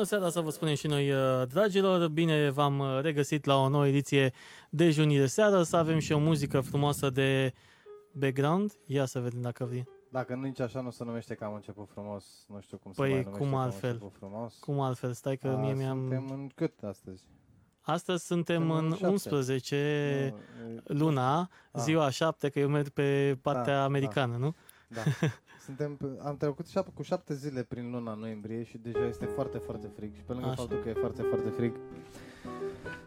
Bună seara să vă spunem și noi, uh, dragilor! Bine v-am uh, regăsit la o nouă ediție de Junii de seară, să avem și o muzică frumoasă de background. Ia să vedem dacă vrei. Dacă nu nici așa nu se numește că am început frumos, nu știu cum Păi, se mai numește cum că am altfel? început frumos. Cum altfel? Stai că A, mie mi-am... Suntem în cât astăzi? Astăzi suntem suntem în în șapte. 11 Nu, e- luna, Ah. ziua 7, că eu merg pe partea Da, americană, nu? Da. Suntem, pe- am trecut șap- cu șapte zile prin luna noiembrie și deja este foarte, foarte frig. Și pe lângă Așa. faptul că e foarte, foarte frig,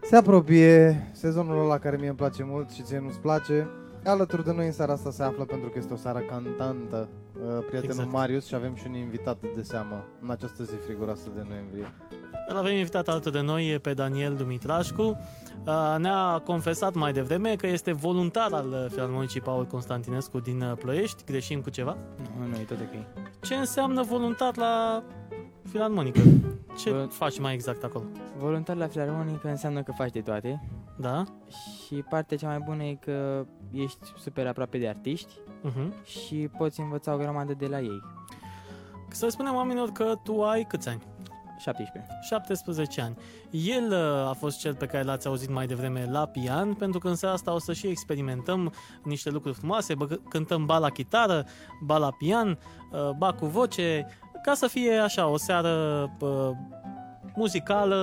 se apropie sezonul ăla care mie îmi place mult și ție nu-ți place. Alături de noi în seara asta se află pentru că este o seară cantantă uh, prietenul Exact. Marius și avem și un invitat de seamă în această zi friguroasă de noiembrie. Îl avem invitat alături de noi pe Daniel Dumitrașcu. Uh, Ne-a confesat mai devreme că este voluntar al Filharmonicii Paul Constantinescu din uh, Ploiești. Greșim cu ceva? Nu, nu, e tot ok. Ce înseamnă voluntar la Filharmonică? Ce Bă- faci mai exact acolo? Voluntar la filarmonică înseamnă că faci de toate Da? și partea cea mai bună e că ești super aproape de artiști Uh-huh. și poți învăța o grămadă de la ei. Să spunem oamenilor că tu ai câți ani? 17. 17 ani. El uh, a fost cel pe care l-ați auzit mai devreme la pian, pentru că în seara asta o să și experimentăm niște lucruri frumoase, bă, cântăm ba la chitară, ba la pian, uh, ba cu voce, ca să fie așa o seară uh, muzicală,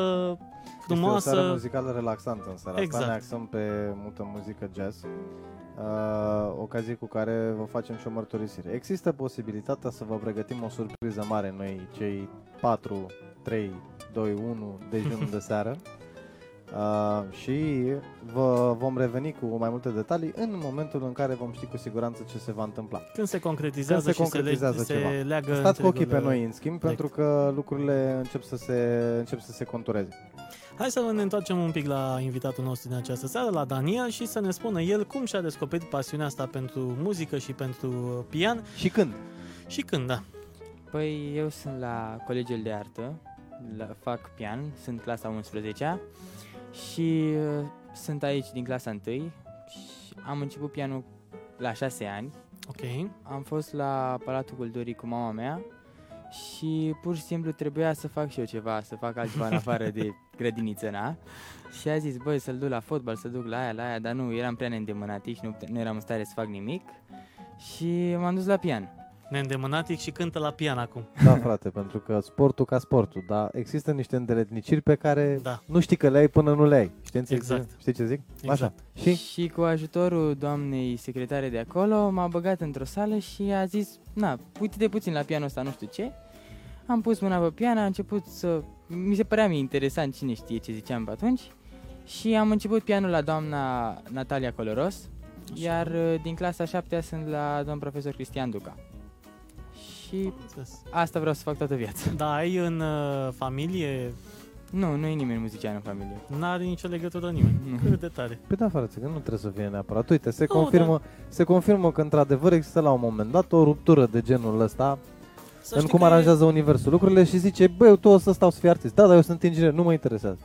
Este o seară frumoasă. muzicală relaxantă în seara Exact. asta, ne axăm pe multă muzică jazz, uh, ocazie cu care vă facem și o mărturisire. Există posibilitatea să vă pregătim o surpriză mare noi, cei 4, 3, 2, 1 dejun de seară. Uh, și vă vom reveni cu mai multe detalii în momentul în care vom ști cu siguranță ce se va întâmpla. Când se concretizează, Când se și concretizează se, ceva. le, se leagă Stați cu ochii pe întregurile. noi în schimb, pentru că lucrurile încep să se, încep să se contureze. Hai să ne întoarcem un pic la invitatul nostru din această seară, la Daniel, și să ne spună el cum și-a descoperit pasiunea asta pentru muzică și pentru pian Și când? și când, da. Păi eu sunt la Colegiul de Artă, la, fac pian, sunt clasa 11 și uh, sunt aici din clasa 1 și am început pianul la 6 ani. Ok. Am fost la Palatul Culturii cu mama mea și pur și simplu trebuia să fac și eu ceva, să fac altceva în afară de grădiniță, na? Și a zis, băi, să-l duc la fotbal, să duc la aia, la aia, dar nu, eram prea neîndemânatic și nu, pute- nu eram în stare să fac nimic și m-am dus la pian. Neîndemânatic și cântă la pian acum. Da, frate, pentru că sportul ca sportul, dar există niște îndeletniciri pe care Da. nu știi că le ai până nu le ai. Știți, ce- Exact. știți ce zic? Exact. Așa. Și? Și cu ajutorul doamnei secretare de acolo m-a băgat într-o sală și a zis, na, uite-te puțin la pianul ăsta, nu știu ce. Am pus mâna pe pian, a început să... Mi se părea mie interesant, cine știe ce ziceam pe atunci. Și am început pianul la doamna Natalia Coloros, iar uh, din clasa 7 sunt la domn profesor Cristian Duca. Și Înțeles. asta vreau să fac toată viața. Da, ai în uh, familie, Nu, nu e nimeni muzician în familie. n-are nicio legătură nimeni. Nu. Cât de tare. Păi da, frate, că nu trebuie să fie neapărat. Uite, se, Nu, confirmă, se confirmă că într-adevăr există la un moment dat o ruptură de genul ăsta Să în știi cum că e- aranjează universul lucrurile și zice, băi, eu tu o să stau să fii artist. Da, dar eu sunt inginer, nu mă interesează.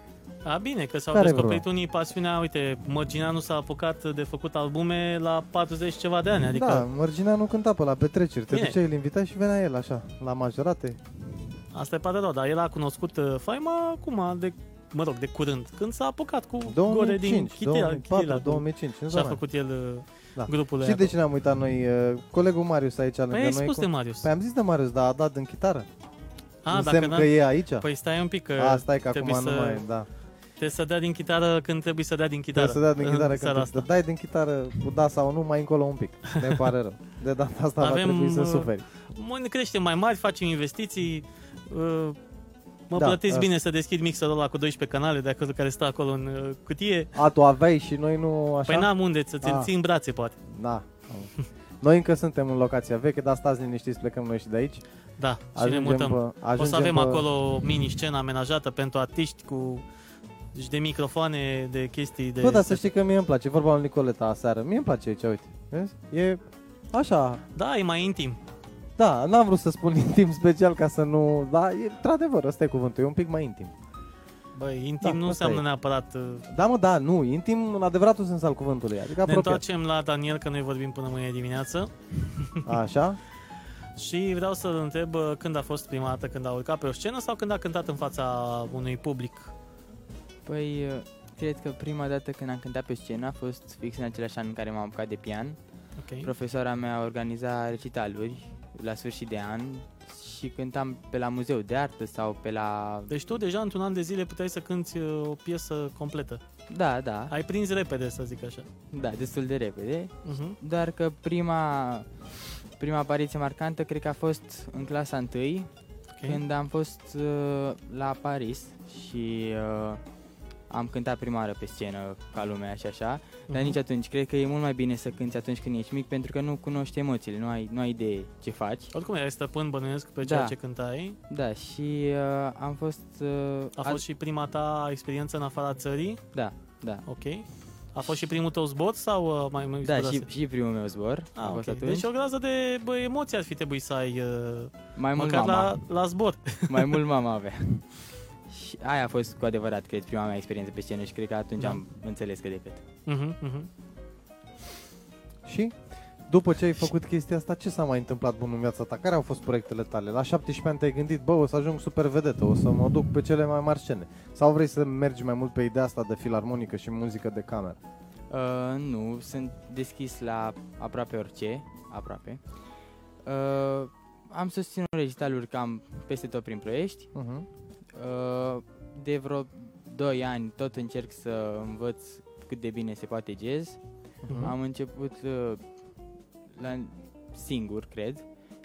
A, bine, că s-au Care-i descoperit problema? unii pasiunea, uite, Mărgineanu s-a apucat de făcut albume la 40 ceva de ani, adică Da, Mărgineanu cânta pe la petreceri, te Bine. duceai, îl invitai și venea el așa, la majorate. asta e pare rău, dar el a cunoscut uh, faima acum, de, mă rog, de curând, când s-a apucat cu gore din 2005, Chitila, 2004, Chitila, 2005, în și a zona. făcut el uh, Da. grupul Și ăia. de ce ne-am uitat noi? uh, Colegul Marius aici lângă Păi ai noi. spus cu- de Marius. Păi am zis de Marius, dar a dat în chitară. A, în dacă semn da, că e aici. Păi stai un pic, că a, stai că acum trebuie nu să, mai, da. Trebuie să dea din chitară când trebuie să dea din chitară. Trebuie să dea din în chitară seara când asta. te dai din chitară cu da sau nu, mai încolo un pic. Ne pare rău. De data asta va Avem, trebui să uh, suferi. Mă ne creștem mai mari, facem investiții, uh, mă Da, plătiți asta. bine să deschid mixerul ăla cu 12 canale de acolo care stă acolo în uh, cutie. A, tu aveai și noi nu așa? Păi n-am unde să ți-l Ah. ții în brațe, poate. Da. Noi încă suntem în locația veche, dar stați liniștiți, plecăm noi și de aici. Da, și ne mutăm. pe, ajungem O să avem pe, acolo o mini-scenă amenajată pentru artiști cu și de microfoane, de chestii de... Bă, dar să știi că mie îmi place, vorba lui Nicoleta aseară, mie îmi place aici, uite. Vezi? E așa, Da, e mai intim. da, n-am vrut să spun intim special ca să nu, dar e, într-adevăr, ăsta e cuvântul, e un pic mai intim. Băi, intim Da, nu asta înseamnă e. neapărat... uh, Da, mă, da, nu, intim în adevăratul sens al cuvântului, adică Ne apropiat. întoarcem la Daniel, că noi vorbim până mâine dimineață. Așa? Și vreau să-l întreb uh, când a fost prima dată când a urcat pe o scenă sau când a cântat în fața unui public. Păi, uh, cred că prima dată când am cântat pe scenă a fost fix în același an în care m-am apucat de pian. Ok. Profesoara mea organiza recitaluri la sfârșit de an și cântam pe la muzeu de artă sau pe la... Deci tu deja într-un an de zile puteai să cânti uh, o piesă completă. Da, da, Ai prins repede, să zic așa. da, destul de repede. Uh-huh. Doar că prima, prima apariție marcantă cred că a fost în clasa 1 Ok. când am fost uh, la Paris și uh, am cântat prima oară pe scenă ca lumea și așa, dar Mhm. nici atunci. Cred că e mult mai bine să cânti atunci când ești mic pentru că nu cunoști emoțiile, nu ai, nu ai idee ce faci. Oricum erai stăpân bănuiesc pe ceea Da. ce cântai. Da, și uh, am fost... Uh, A fost și prima ta experiență în afara țării. Da, da. Ok. A fost și primul tău zbor sau uh, mai mai Da, zburase? și, și primul meu zbor Ah, a ok. fost atunci. Deci o grămadă de bă, emoții ar fi trebuit să ai uh, mai mult măcar mama, la, la zbor. mai mult mama avea. și aia a fost cu adevărat, cred, prima mea experiență pe scenă și cred că atunci Da. am înțeles că de cât. Uh-huh, uh-huh. Și după ce ai făcut chestia asta, ce s-a mai întâmplat bun în viața ta? Care au fost proiectele tale? La 17 ani te-ai gândit, bă, o să ajung super vedetă, o să mă duc pe cele mai mari scene. Sau vrei să mergi mai mult pe ideea asta de filarmonică și muzică de cameră? Uh, nu, sunt deschis la aproape orice, aproape. Uh, am susținut regitaluri cam peste tot prin Ploiești. Uh-huh. Uh, de vreo 2 ani tot încerc să învăț cât de bine se poate jazz. Mhm. Am început uh, la singur, cred.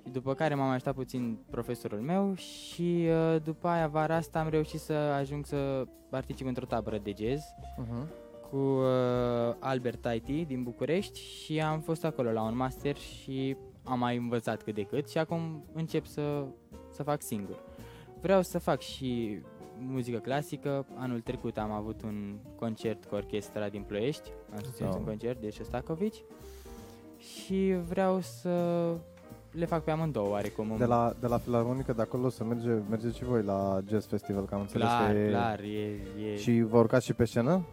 Și după care m-am ajutat puțin profesorul meu și uh, după aia vara asta am reușit să ajung să particip într-o tabără de jazz Uh-huh. cu uh, Albert Taiti din București și am fost acolo la un master și am mai învățat cât de cât și acum încep să, să fac singur. Vreau să fac și muzică clasică. Anul trecut am avut un concert cu orchestra din Ploiești, am susținut Da. un concert de Shostakovich și vreau să le fac pe amândouă oarecum. De la, de la filarmonică de acolo să merge, mergeți și voi la Jazz Festival, că am înțeles clar, că e... clar, e, e... Și vă urcați și pe scenă?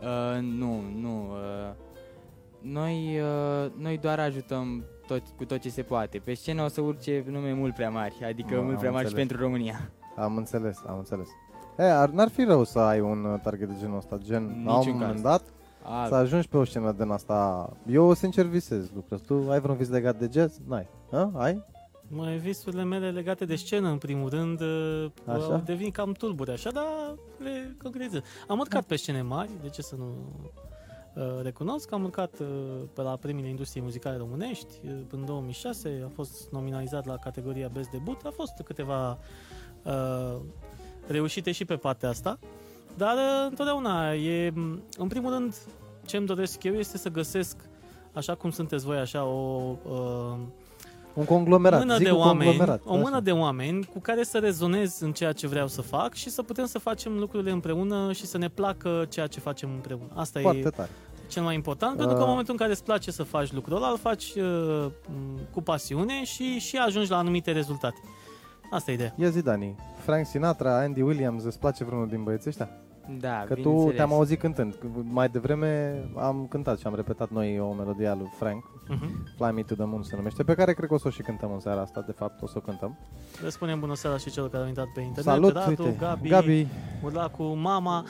Uh, nu, nu. Uh, noi, uh, noi doar ajutăm tot, cu tot ce se poate. Pe scenă o să urce nume mult prea mari, adică Mă, mult am prea mari și înțeles. pentru România. Am înțeles, am înțeles. E, ar, n-ar fi rău să ai un uh, target de genul ăsta, gen, la un Niciun moment caz. dat, A, să ajungi pe o scenă din asta. Eu sincer visez lucrul ăsta. Tu ai vreun vis legat de jazz? N-ai. A? Ai? Mai visurile mele legate de scenă, în primul rând, uh, Așa? au devenit cam tulbure, așa, dar le concretizez. Am urcat pe scene mari, de ce să nu uh, recunosc. Am urcat uh, pe la premiile industriei muzicale românești uh, în 2006, a fost nominalizat la categoria Best Debut, a fost câteva uh, reușite și pe partea asta, dar uh, întotdeauna e, în primul rând, ce îmi doresc eu este să găsesc, așa cum sunteți voi, așa, o... Uh, Un conglomerat. mână Zic de un oameni, conglomerat. o mână așa. de oameni cu care să rezonez în ceea ce vreau să fac și să putem să facem lucrurile împreună și să ne placă ceea ce facem împreună. Asta Foarte e tare. cel mai important, pentru că în Uh. momentul în care îți place să faci lucrul ăla, îl faci uh, m, cu pasiune și, și ajungi la anumite rezultate. Asta e ideea. Ia zi, Dani. Frank Sinatra, Andy Williams, îți place vreunul din băieții ăștia? da, Că tu bineînțeles. te-am auzit cântând. Mai devreme am cântat și am repetat noi o melodie a lui Frank, Uh-huh. Fly Me to the Moon se numește, pe care cred că o să o și cântăm în seara asta, de fapt o să o cântăm. Le spunem bună seara și celor care au intrat pe internet. Salut, Radu, uite, Gabi, Gabi, Urlacu, Mama,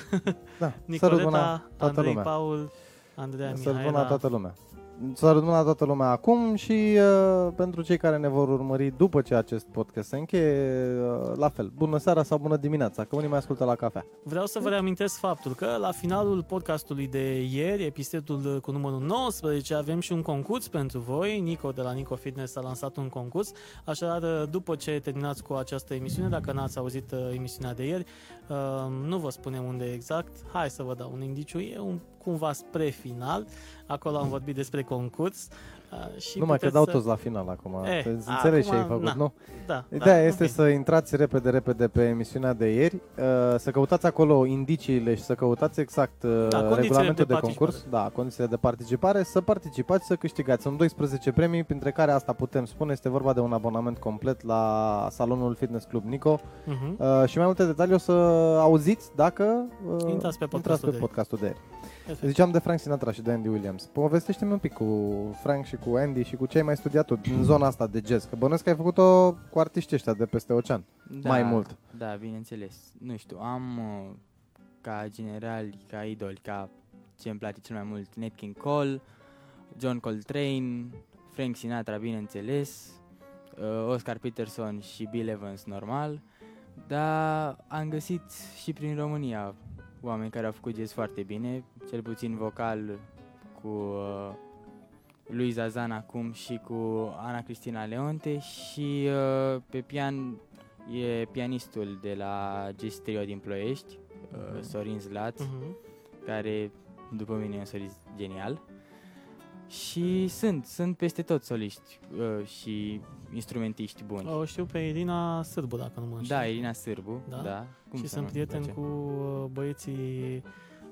da, să răzbuna Nicoleta, toată Andrei lumea. Paul, Andreea Să răzbuna Mihaela. toată lumea. Să răzbuna toată lumea acum și uh, pentru cei care ne vor urmări după ce acest podcast se încheie, uh, la fel, bună seara sau bună dimineața, că unii mai ascultă la cafea. Vreau să vă reamintesc faptul că la finalul podcastului de ieri, episodul cu numărul 19, avem și un concurs pentru voi. Nico de la Nico Fitness a lansat un concurs. Așadar, după ce terminați cu această emisiune, dacă n-ați auzit uh, emisiunea de ieri, uh, nu vă spunem unde exact. Hai să vă dau un indiciu. E un, cumva spre final. Acolo am vorbit despre concurs. Uh, Și Numai că puteți dau să... toți la final acum, Eh, îți înțelegi ce ai acum, făcut, na. nu? Da, Ideea da, este ok. să intrați repede, repede pe emisiunea de ieri, uh, să căutați acolo indiciile și să căutați exact uh, Da, condițiile regulamentul de de, concurs, da, condițiile de participare, să participați, să câștigați. Sunt 12 premii, printre care asta putem spune, este vorba de un abonament complet la salonul Fitness Club Nico Mhm. uh, și mai multe detalii o să auziți dacă uh, Intrați pe intrați podcastul pe de ieri. podcastul de ieri. Perfect. Ziceam de Frank Sinatra și de Andy Williams. Povestește-mi un pic cu Frank și și cu Andy și cu ce ai mai studiat tu în zona asta de jazz? Că bănuiesc că ai făcut-o cu artiștii ăștia de peste ocean. Da, Mai mult. Da, bineînțeles. Nu știu, am uh, ca generali, ca idoli, ca ce îmi place cel mai mult, Nat King Cole, John Coltrane, Frank Sinatra, bineînțeles, uh, Oscar Peterson și Bill Evans, normal, dar am găsit și prin România oameni care au făcut jazz foarte bine, cel puțin vocal cu uh, Luiza Zan acum și cu Ana Cristina Leonte și uh, pe pian e pianistul de la Jazz Trio din Ploiești, uh, Sorin Zlat, Mhm. care după mine e un solist genial. Și sunt, sunt peste tot soliști uh, și instrumentiști buni. O știu pe Irina Sârbu, dacă nu mă înșel. Da, Irina Sârbu, Da? da. da. Cum și să sunt nu-mi prieten place? cu uh, băieții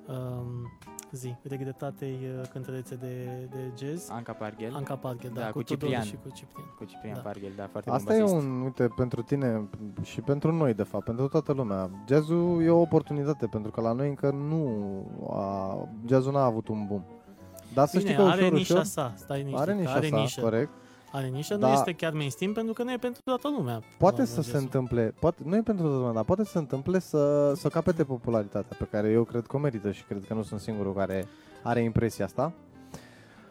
um, zi, regretatei uh, cântărețe de, de jazz. Anca Parghel, Anca Parghel, da, Da, cu, cu Tudor Ciprian. și cu Ciprian. cu Ciprian Da. Parghel, da, foarte Asta bun e basist. un, uite, pentru tine și pentru noi, de fapt, pentru toată lumea. Jazzul e o oportunitate, pentru că la noi încă nu a, jazzul n-a avut un boom. Dar să Bine, știi că are ușor, nișa ușor, sa, stai niște, are nișa are sa, nișă, corect. Are nișă, Da. nu este chiar mainstream pentru că nu e pentru toată lumea. Poate la să se jazzul. întâmple, poate, nu e pentru toată lumea, dar poate să se întâmple să, să capete popularitatea pe care eu cred că o merită și cred că nu sunt singurul care are impresia asta.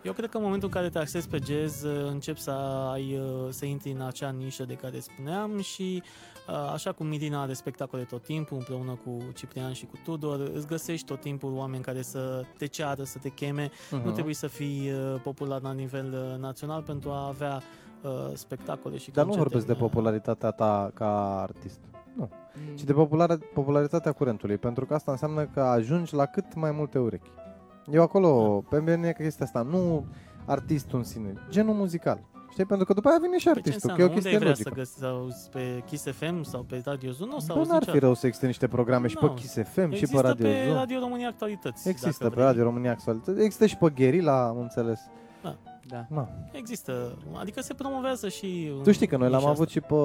Eu cred că în momentul în care te axezi pe jazz, uh, începi să ai, uh, să intri în acea nișă de care spuneam și uh, așa cum Mirina are spectacole tot timpul împreună cu Ciprian și cu Tudor, îți găsești tot timpul oameni care să te ceară, să te cheme. Mhm. Nu trebuie să fii uh, popular la nivel uh, național pentru a avea uh, spectacole și Dar nu concerte vorbesc de în, uh, popularitatea ta ca artist, Mm, ci de popular, popularitatea curentului, pentru că asta înseamnă că ajungi la cât mai multe urechi. Eu acolo, pe mine e chestia asta, nu artistul în sine, genul muzical. Știi? Pentru că după aia vine și Păi ce artistul, înseamnă? că e o Unde chestie ai vrea logică. să găsi, să auzi pe Kiss FM sau pe Radio Zuno sau Bă, auzi n-ar fi niciodată? rău să existe niște programe și pe Nu. Kiss FM și Există pe Radio pe Zoom. Radio România Actualități. Există dacă pe vrei. Radio România Actualitate. Există și pe Gherila, am înțeles. Da. Na. Există, adică se promovează și... Tu știi că noi l-am nișa avut și pe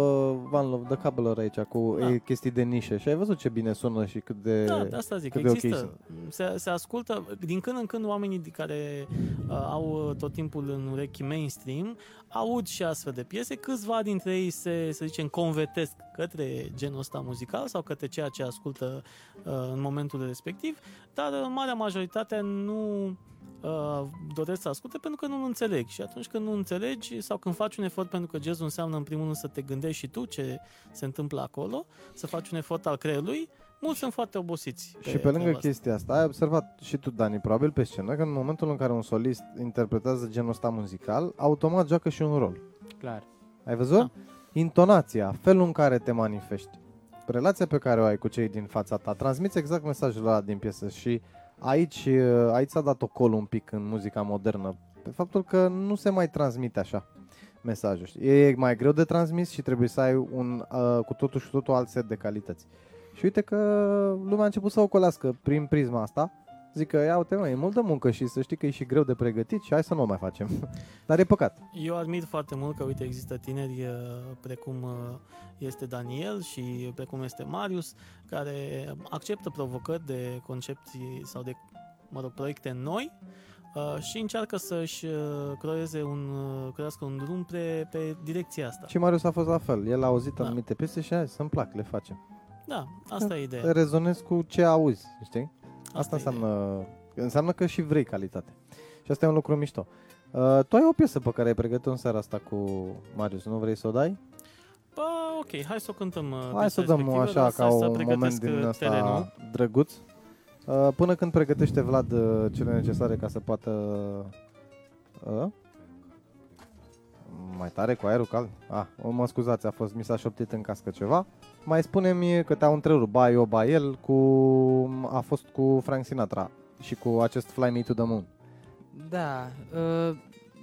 Van Love The Cobbler aici cu Da. e, chestii de nișe. Și ai văzut ce bine sună și cât de... Da, de asta zic, cât de ok există. se, se ascultă, din când în când oamenii de care uh, au uh, tot timpul în urechi mainstream aud și astfel de piese, câțiva dintre ei se, să zicem, convertesc către genul ăsta muzical sau către ceea ce ascultă uh, în momentul respectiv, dar uh, marea majoritate nu uh, doresc să asculte pentru că nu înțeleg și atunci când nu înțelegi sau când faci un efort pentru că jazzul înseamnă în primul rând să te gândești și tu ce se întâmplă acolo, să faci un efort al creierului, mulți sunt foarte obosiți. Și pe lângă treaba asta. chestia asta, ai observat și tu, Dani, probabil pe scenă, că în momentul în care un solist interpretează genul ăsta muzical, automat joacă și un rol. Clar. Ai văzut? Da. Intonația, felul în care te manifesti, relația pe care o ai cu cei din fața ta, transmiți exact mesajul ăla din piesă și aici, uh, aici s-a dat ocol un pic în muzica modernă, pe faptul că nu se mai transmite așa mesajul. știi? E mai greu de transmis și trebuie să ai un uh, cu totul și totul alt set de calități. Și uite că lumea a început să ocolească prin prisma asta. Zic că, ia uite mă, e mult de muncă și să știi că e și greu de pregătit și hai să nu o mai facem. Dar e păcat. Eu admir foarte mult că, uite, există tineri uh, precum uh, este Daniel și precum este Marius, care acceptă provocări de concepții sau de, mă rog, proiecte noi uh, și încearcă să-și uh, creeze un, uh, crească un drum pe, pe direcția asta. Și Marius a fost la fel. El a auzit Da. anumite piese și hai să-mi plac, le facem. Da, asta e ideea. Rezonezi cu ce auzi, știi? Asta e ideea. înseamnă, înseamnă că și vrei calitate. Și asta e un lucru mișto. Uh, tu ai o piesă pe care ai pregătit-o în seara asta cu Marius, nu vrei să o dai? Bă, ok, hai să o cântăm uh, Hai să piesa dăm respectivă, așa dar ca să- să un pregătesc, moment din uh, ăsta terenul. drăguț. Uh, până când pregătește Vlad uh, cele necesare ca să poată... Uh, mai tare cu aerul cald? Ah, o, mă scuzați, a fost, mi s-a șoptit în cască ceva. Mai spune-mi că te-au întrerupt, ba eu, ba el, cu, a fost cu Frank Sinatra și cu acest Fly Me to the Moon. Da, uh,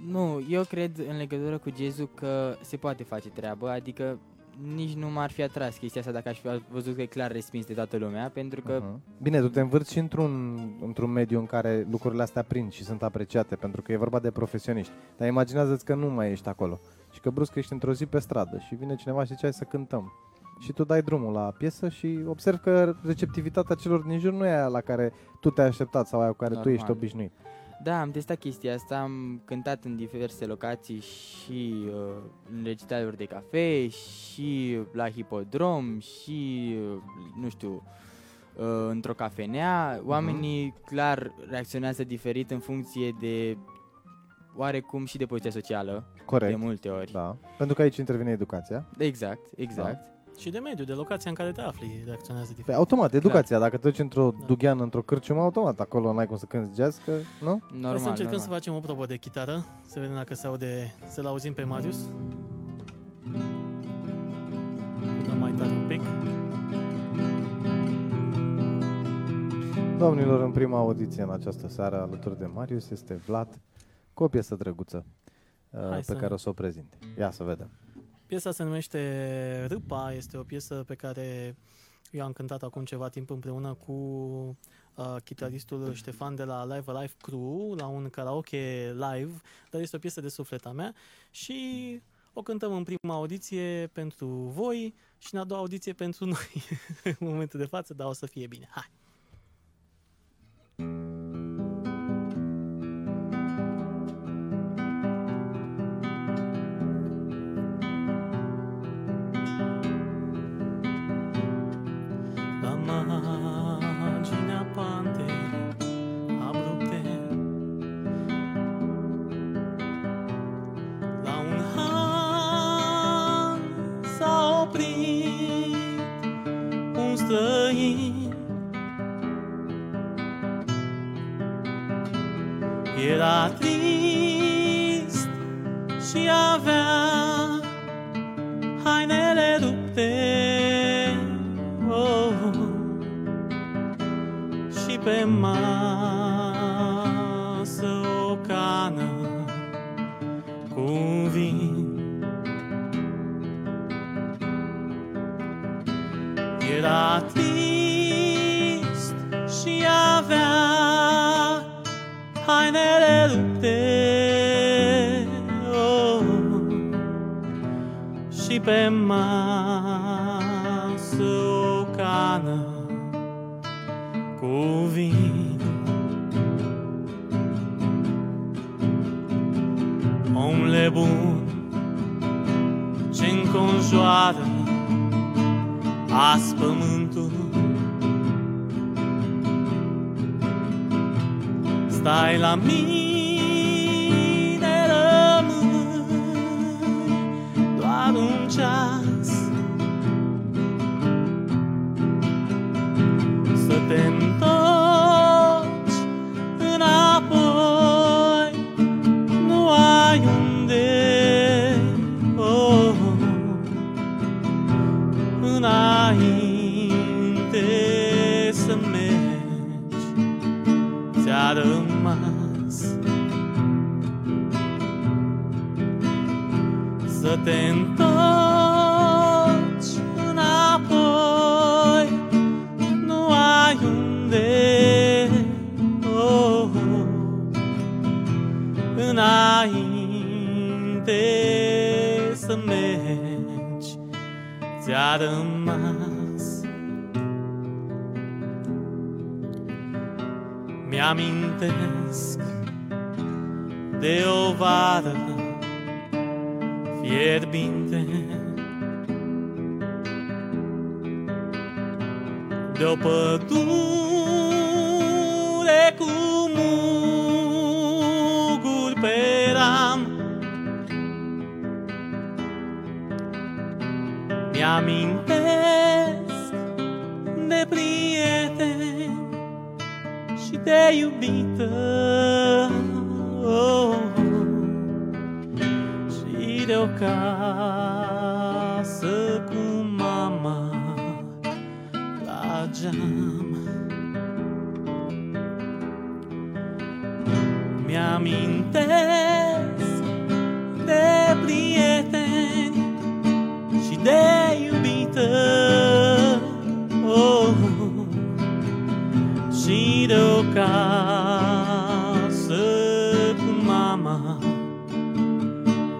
nu, eu cred în legătură cu jazzul că se poate face treabă, adică nici nu m-ar fi atras chestia asta dacă aș fi văzut că e clar respins de toată lumea, pentru că Uh-huh. Bine, tu te învârți și într-un, într-un mediu în care lucrurile astea prind și sunt apreciate, pentru că e vorba de profesioniști. Dar imaginează-ți că nu mai ești acolo și că brusc ești într-o zi pe stradă și vine cineva și zice hai să cântăm. Și tu dai drumul la piesă și observi că receptivitatea celor din jur nu e aia la care tu te-ai așteptat sau aia cu care tu Normal. ești obișnuit. Da, am testat chestia asta, am cântat în diverse locații și uh, în recitaluri de cafe, și la hipodrom, și, uh, nu știu, uh, într-o cafenea. Oamenii clar reacționează diferit în funcție de oarecum și de poziția socială, Corect. de multe ori. Da. Pentru că aici intervine educația. Exact, exact. Și de mediu, de locația în care te afli, reacționează Pe diferit. automat, educația. Dacă te duci într-o Da. dugheană, într-o cârciumă, automat, acolo n-ai cum să cânti jazz, că, nu? Normal, Hai să încercăm normal. să facem o probă de chitară, să vedem dacă se aude, să-l auzim pe Marius. Dăm mai tare un pic. Domnilor, în prima audiție în această seară alături de Marius este Vlad cu o piesă drăguță uh, Hai pe să- care o să o prezinte. Ia să vedem. Piesa se numește Râpa, este o piesă pe care eu am cântat acum ceva timp împreună cu uh, chitaristul Ștefan de la Live Alive Crew la un karaoke live, dar este o piesă de sufleta mea și o cântăm în prima audiție pentru voi și în a doua audiție pentru noi în momentul de față, dar o să fie bine. Hai! Mama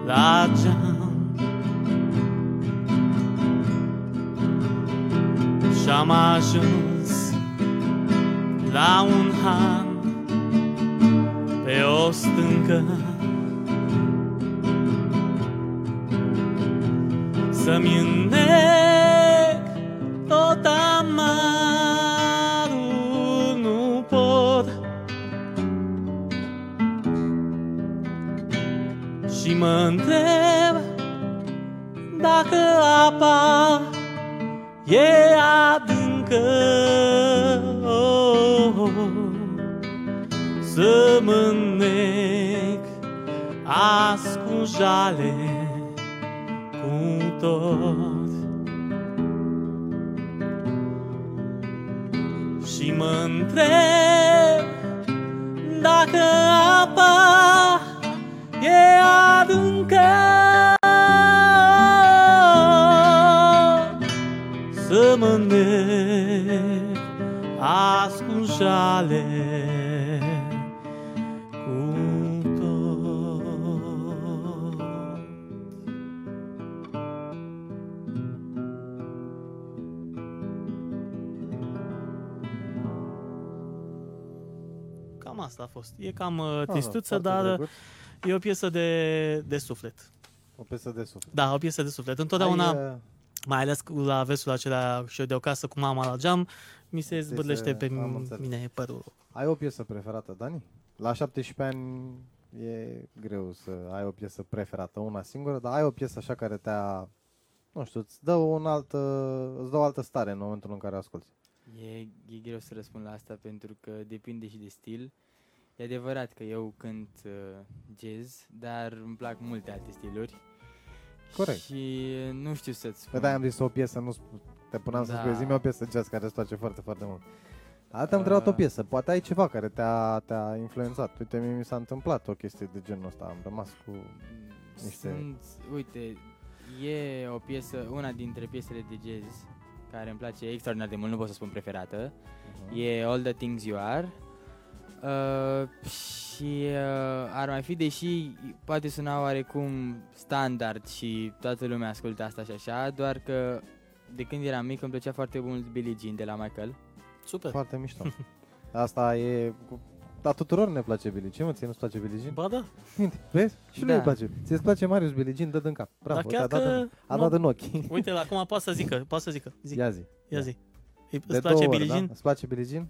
la geam. Și-am ajuns la un han pe fost încă Să-mi înnec e adâncă oh, oh, oh. Să mă înnec azi cu jale cu tot Și mă întreb dacă apa jale cu tot Cam asta a fost. E cam uh, tristuță, Ah, foarte dar drăguț. e o piesă de, de suflet. O piesă de suflet. Da, o piesă de suflet. Întotdeauna, Ai, uh, mai ales cu- la versul acela și eu de acasă cu mama la geam, mi se Ți se- zbârlește pe am m- înțeles. mine părul. ai o piesă preferată, Dani? La 17 ani e greu să ai o piesă preferată, una singură, dar ai o piesă așa care te-a, nu știu, îți dă, un alt, îți dă o altă stare în momentul în care asculti. E, e greu să răspund la asta pentru că depinde și de stil. E adevărat că eu cânt uh, jazz, dar îmi plac multe alte stiluri. Corect. Și nu știu să-ți Pe spun. de am zis o piesă, nu sp- te puneam să Da. spui, zi o piesă jazz care îți place foarte, foarte mult. Dar te-am întrebat o Ah. piesă, poate ai ceva care te-a, te-a influențat. Uite, mie mi s-a întâmplat o chestie de genul ăsta, am rămas cu... niște- Sunt, uite, e o piesă, una dintre piesele de jazz care îmi place extraordinar de mult, nu pot să spun preferată. Mhm. E All the Things You Are. Uh, și uh, ar mai fi, deși poate suna oarecum standard și toată lumea ascultă asta și așa, doar că de când eram mic îmi plăcea foarte mult Billie Jean de la Michael. Super. Foarte mișto. Asta e... cu- Dar tuturor ne place Billie Jean, mă, ție nu-ți place Billie Jean? Ba da, Uite, Vezi? Și lui Da. îi place. Ți-ți place Marius Billie Jean, dă în cap. Bravo, dar chiar uite, a, dat că... în, a nu- dat în ochi. Uite, la acum poate să zică, poate să zică. Zi, Ia zi. ia da. zi. Îi- De Îți două place ori, Billie Jean? Da? Îți place Billie Jean?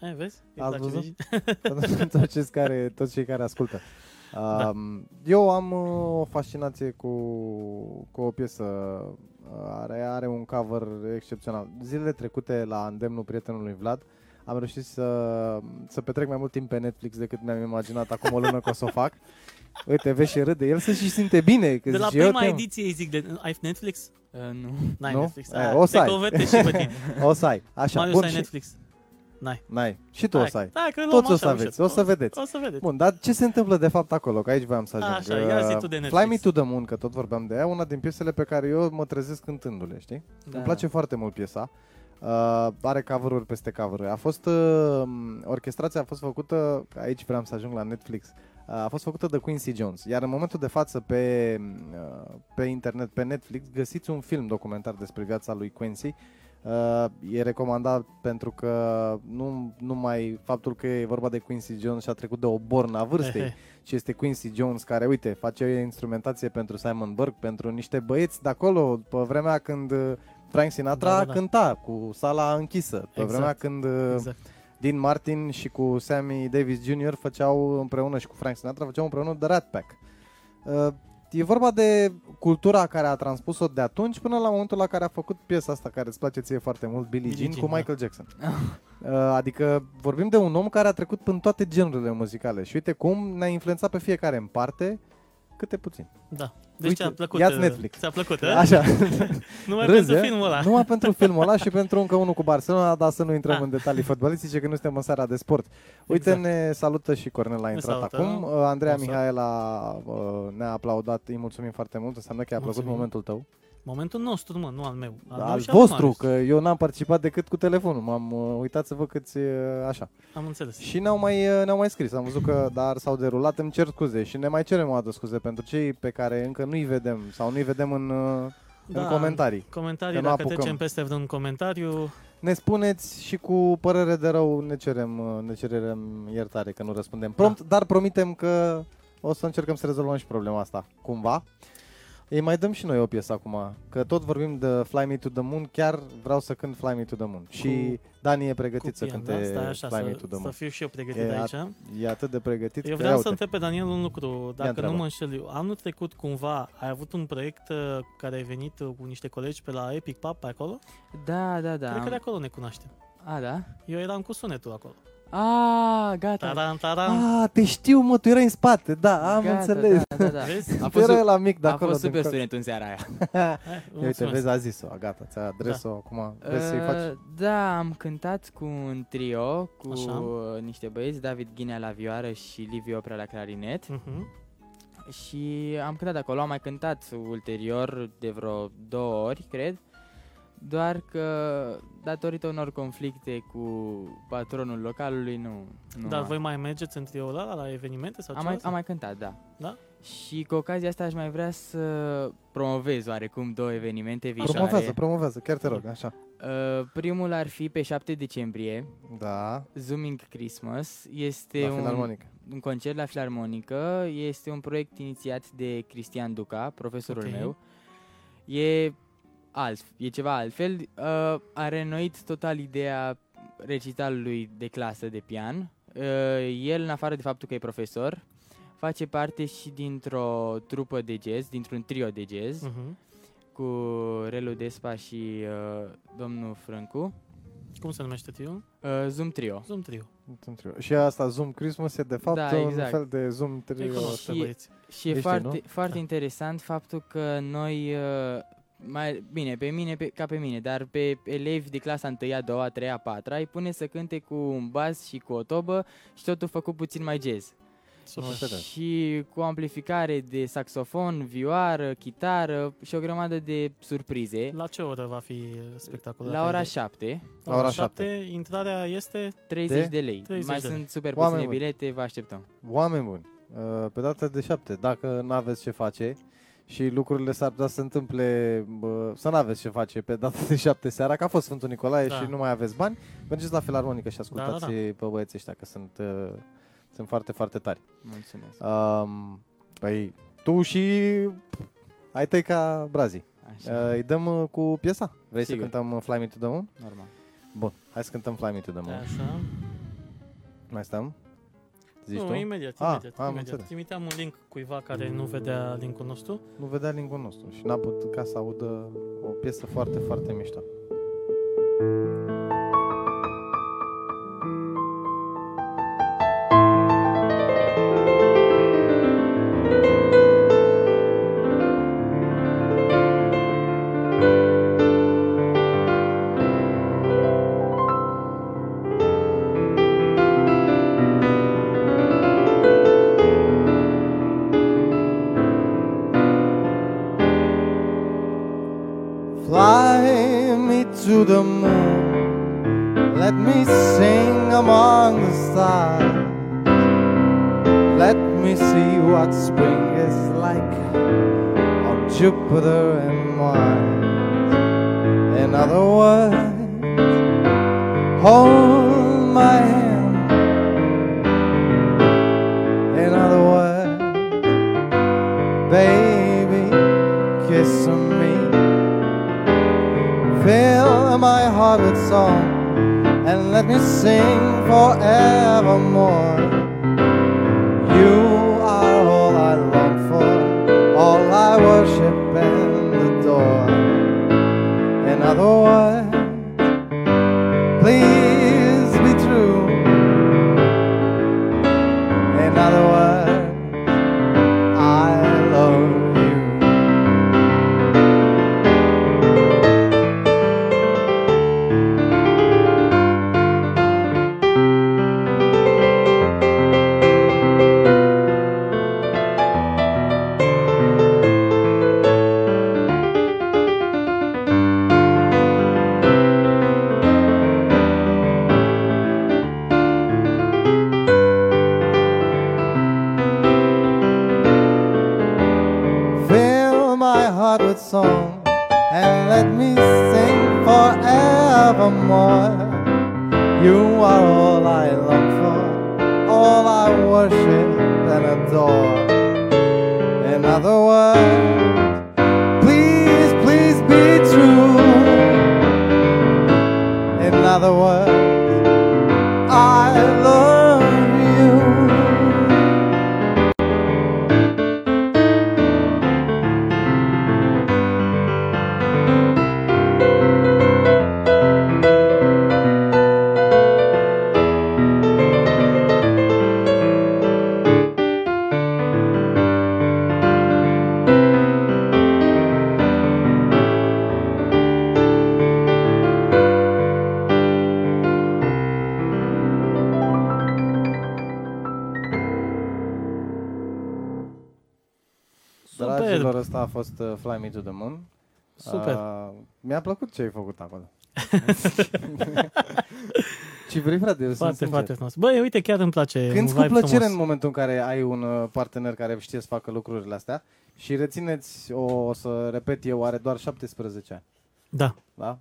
Eh, vezi? Îi Ați place văzut? Billie Jean? toți, cei care, toți cei care ascultă. Da. Um, Eu am uh, o fascinație cu, cu o piesă uh, are, are un cover excepțional. Zilele trecute la îndemnul prietenului Vlad am reușit să, să petrec mai mult timp pe Netflix decât mi-am imaginat acum o lună că o să o fac. Uite, vezi și râde. El se și simte bine. Că De la zice, eu prima te- ediție îi zic de... Ai Netflix? Uh, nu. N-ai Nu? Netflix. Eh, Ah, o să te ai. convertesc și pe tine. O să ai. Așa, Marius, bun, ai și... Netflix? N-ai. N-ai. Și tu o Hai, să ai. Hai, că luăm Toți o așa să aveți, ușor. o să vedeți. O să vedeți. Bun, dar ce se întâmplă de fapt acolo? Că aici voiam să ajung. Așa, ia zi Uh, tu de Fly Netflix. Me to the Moon, că tot vorbeam de ea, una din piesele pe care eu mă trezesc cântându-le, știi? Da. Îmi place foarte mult piesa. Uh, are cover peste cover A fost uh, orchestrația a fost făcută, aici vreau să ajung la Netflix. Uh, a fost făcută de Quincy Jones, iar în momentul de față pe uh, pe internet, pe Netflix, găsiți un film documentar despre viața lui Quincy. Uh, e recomandat pentru că nu numai faptul că e vorba de Quincy Jones și a trecut de o bornă a vârstei, He, he. și este Quincy Jones care, uite, face instrumentație pentru Simon Burke, pentru niște băieți de acolo, pe vremea când uh, Frank Sinatra Da, da, da. cânta cu sala închisă, pe Exact. vremea când uh, Exact. Dean Martin și cu Sammy Davis Jr. făceau împreună și cu Frank Sinatra făceau împreună The Rat Pack. Uh, E vorba de cultura care a transpus-o de atunci până la momentul la care a făcut piesa asta care îți place ție foarte mult, Billie, Billie Jean, Jean, cu da. Michael Jackson. Uh, Adică vorbim de un om care a trecut prin toate genurile muzicale și uite cum ne-a influențat pe fiecare în parte câte puțin. Da. Deci Uite, ți-a plăcut. ia-ți uh, Netflix. Ți-a plăcut, uh? Așa, Numai râzi, pentru eh? filmul ăla. numai pentru filmul ăla și pentru încă unul cu Barcelona, dar să nu intrăm Ah. în detalii fotbalistice, că nu suntem în seara de sport. Uite, Exact. ne salută și Cornel a intrat salută, acum. nu? Uh, Andreea Bună Mihaela uh, ne-a aplaudat, îi mulțumim foarte mult, înseamnă că a plăcut Mulțumim. momentul tău. Momentul nostru, mă, nu al meu. Al, meu Al și al vostru, Marius. că eu n-am participat decât cu telefonul, m-am uh, uitat să văd câți uh, așa. Am înțeles. Și ne-au mai, uh, ne-au mai scris, am văzut că dar s-au derulat, îmi cer scuze și ne mai cerem o dată scuze pentru cei pe care încă nu-i vedem sau nu-i vedem în, uh, în comentarii. Comentarii, Că nu dacă apucăm. trecem peste vreun comentariu. Ne spuneți și cu părere de rău ne cerem, uh, ne cerem iertare că nu răspundem prompt, dar promitem că o să încercăm să rezolvăm și problema asta, cumva. Ei mai dăm și noi o piesă acum, că tot vorbim de Fly Me to the Moon, chiar vreau să cânt Fly Me to the Moon. Și Dani e pregătit cu să pian, cânte da? Stai așa, Fly Me să, to the să Moon. fiu și eu pregătit E aici. E atât de pregătit Eu că vreau ia să uite. întreb pe Daniel un lucru, dacă întreabă. nu mă înșel eu. Anul trecut cumva ai avut un proiect uh, care ai venit uh, cu niște colegi pe la Epic Pub pe acolo? Da, da, da. Cred că de am- acolo ne cunoaștem. A, da? Eu eram cu sunetul acolo. A, gata. Taran, taran. Ah, te știu, mă, tu erai în spate, da, am gata, înțeles. Da, da, da. Vezi? A Tu fost, erai su- la mic de a acolo. fost din super cap. sunet în seara aia. Hai, Ia uite, mulțumesc. vezi, a zis-o, gata, ți-a adres-o acum, vrei să-i faci? Uh, Da, am cântat cu un trio, cu Așa. uh, niște băieți, David Ghinea la vioară și Liviu Oprea la clarinet. Mhm. Și am cântat acolo, am mai cântat ulterior de vreo două ori, cred. Doar că datorită unor conflicte cu patronul localului nu, nu Dar am. voi mai mergeți în trioul ăla la evenimente sau am, ce? mai, am mai cântat, da. Da? Și cu ocazia asta aș mai vrea să promovez oarecum două evenimente viitoare. Promovează, promovează, chiar te rog, așa. Uh, primul ar fi pe 7 decembrie, Da, Zooming Christmas. Este la un, filarmonică. un concert la Filarmonică. Este un proiect inițiat de Cristian Duca, profesorul Ok. meu. E alt, e ceva altfel. Uh, a renoit total ideea recitalului de clasă de pian. Uh, el, în afară de faptul că e profesor, face parte și dintr-o trupă de jazz, dintr-un trio de jazz, Mhm. cu Relu Despa și uh, domnul Frâncu. Cum se numește trioul? Uh, Zoom Trio. Zoom Trio. Nu-ți întreb. Și asta, Zoom Christmas, e de fapt Da, un exact. fel de Zoom Îi trio. cunosc pe și- băieți. Și e Ești, foarte, nu? foarte Da. interesant faptul că noi, uh, mai bine, pe mine pe, ca pe mine, dar pe elevi de clasa 1, 2, 3, 4 îi pune să cânte cu un bas și cu o tobă și totul făcut puțin mai jazz. Super. Așa da. Și cu amplificare de saxofon, vioară, chitară și o grămadă de surprize. La ce oră va fi spectacolul? La dacă ora e- 7, La ora 7, intrarea este 30 De? de, lei. 30 mai de lei. sunt super Oameni puține buni. bilete, vă așteptăm. Oameni buni, uh, pe data de 7, dacă nu aveți ce face și lucrurile s-ar putea să se întâmple, bă, să nu aveți ce face pe data de 7 seara, că a fost Sfântul Nicolae Da. și nu mai aveți bani, mergeți la Filarmonică și ascultați Da, da, pe băieții ăștia, că sunt, uh, sunt foarte, foarte tari. Mulțumesc. Um, păi, tu și ai tăi ca brazii. Așa, Uh, îi dăm uh, cu piesa? Vrei Sigur. să cântăm uh, Fly Me to the Moon? normal. Bun, hai să cântăm Fly Me to the Moon. Așa. Mai stăm? Zici nu, tu? imediat, Ah, imediat. am imediat. înțeles. Trimiteam un link cuiva care nu vedea linkul nostru. Nu vedea linkul nostru și n-a putut ca să audă o piesă foarte, foarte mișto. Fly uh, Fly Me to the Moon. Super. Uh, mi-a plăcut ce ai făcut acolo. Ce vrei, frate? Eu sunt Foarte, sincer. foarte frumos. Băi, uite, chiar îmi place. Cânti un cu vibe plăcere frumos. în momentul în care ai un uh, partener care știe să facă lucrurile astea și rețineți, o, o să repet eu, are doar 17 ani. Da. Da?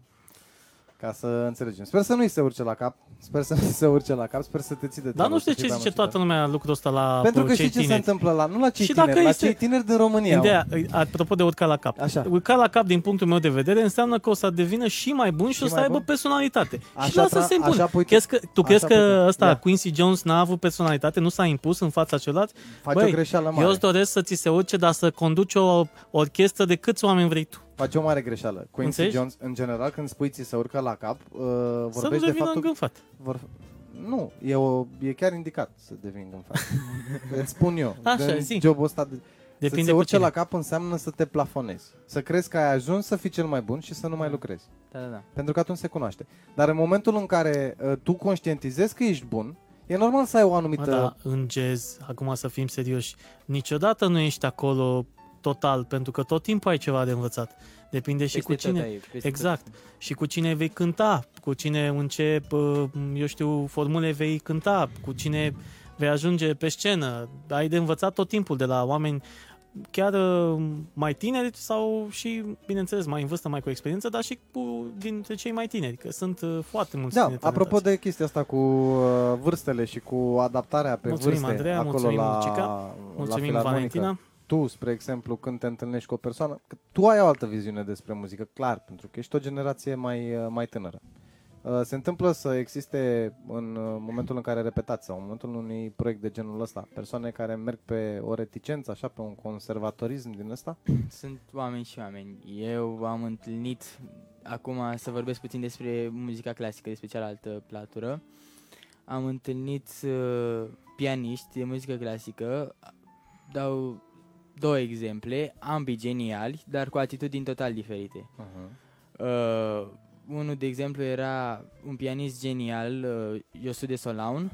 Ca să înțelegem. Sper să nu-i se urce la cap. Sper să nu se urce la cap. Sper să te ții de Dar treabă, nu știu să fii ce pe zice amăcită. toată lumea lucrul ăsta la Pentru uh, că cei știi ce se tineri. întâmplă la, nu la cei Și tineri, dacă la este- cei tineri din România. mă. Ideea, apropo de urca la cap. Așa. Urca la cap, din punctul meu de vedere, înseamnă că o să devină și mai bun și, Și o să mai aibă bun? personalitate. și Așa lasă tra- să se impună. așa pui tu. Crezi că, tu Așa crezi pui că tu. ăsta, Ia. Quincy Jones, n-a avut personalitate, nu s-a impus în fața celorlalți? Faci Băi, o greșeală mare. Eu îți doresc să ți se urce, dar să conduci o orchestră de câți oameni vrei tu. Faci o mare greșeală. Quincy Înțelegi? Jones, în general, când spui ți se urcă la cap, uh, Să nu vorbești de devină faptul... îngânfat. Vor... Nu, e, o, e chiar indicat să devii îngânfat. Îți spun eu. Așa, În zi. Jobul ăsta de... să Depinde se cu urce cine. la cap înseamnă să te plafonezi. Să crezi că ai ajuns să fii cel mai bun și să nu mai lucrezi. Da, da, da. Pentru că atunci se cunoaște. Dar în momentul în care uh, tu conștientizezi că ești bun, e normal să ai o anumită... Mă, da, în jazz, acum să fim serioși, niciodată nu ești acolo total, pentru că tot timpul ai ceva de învățat. Depinde și Peste cu tot cine. ai, peste Exact. Și cu cine vei cânta, cu cine încep, uh, eu știu, formule vei cânta, cu cine vei ajunge pe scenă. Ai de învățat tot timpul de la oameni chiar uh, mai tineri sau și, bineînțeles, mai în vârstă, mai cu experiență, dar și cu dintre cei mai tineri, că sunt uh, foarte mulți Da, tineri apropo talentați. de chestia asta cu uh, vârstele și cu adaptarea pe Mulțumim, vârste Andreea, acolo mulțumim, la, Lucica, la Mulțumim, filarmonică. Valentina. Tu, spre exemplu, când te întâlnești cu o persoană, că tu ai o altă viziune despre muzică, clar, pentru că ești o generație mai, uh, mai tânără. Uh, Se întâmplă să existe în uh, momentul în care repetați sau în momentul unui proiect de genul ăsta, persoane care merg pe o reticență, așa, pe un conservatorism din ăsta? Sunt oameni și oameni. Eu am întâlnit, acum să vorbesc puțin despre muzica clasică, despre cealaltă platură. Am întâlnit uh, pianiști de muzică clasică, dau două exemple, ambii geniali, dar cu atitudini total diferite. Uh-huh. Uh, unul, de exemplu, era un pianist genial, uh, Iosude Solaun,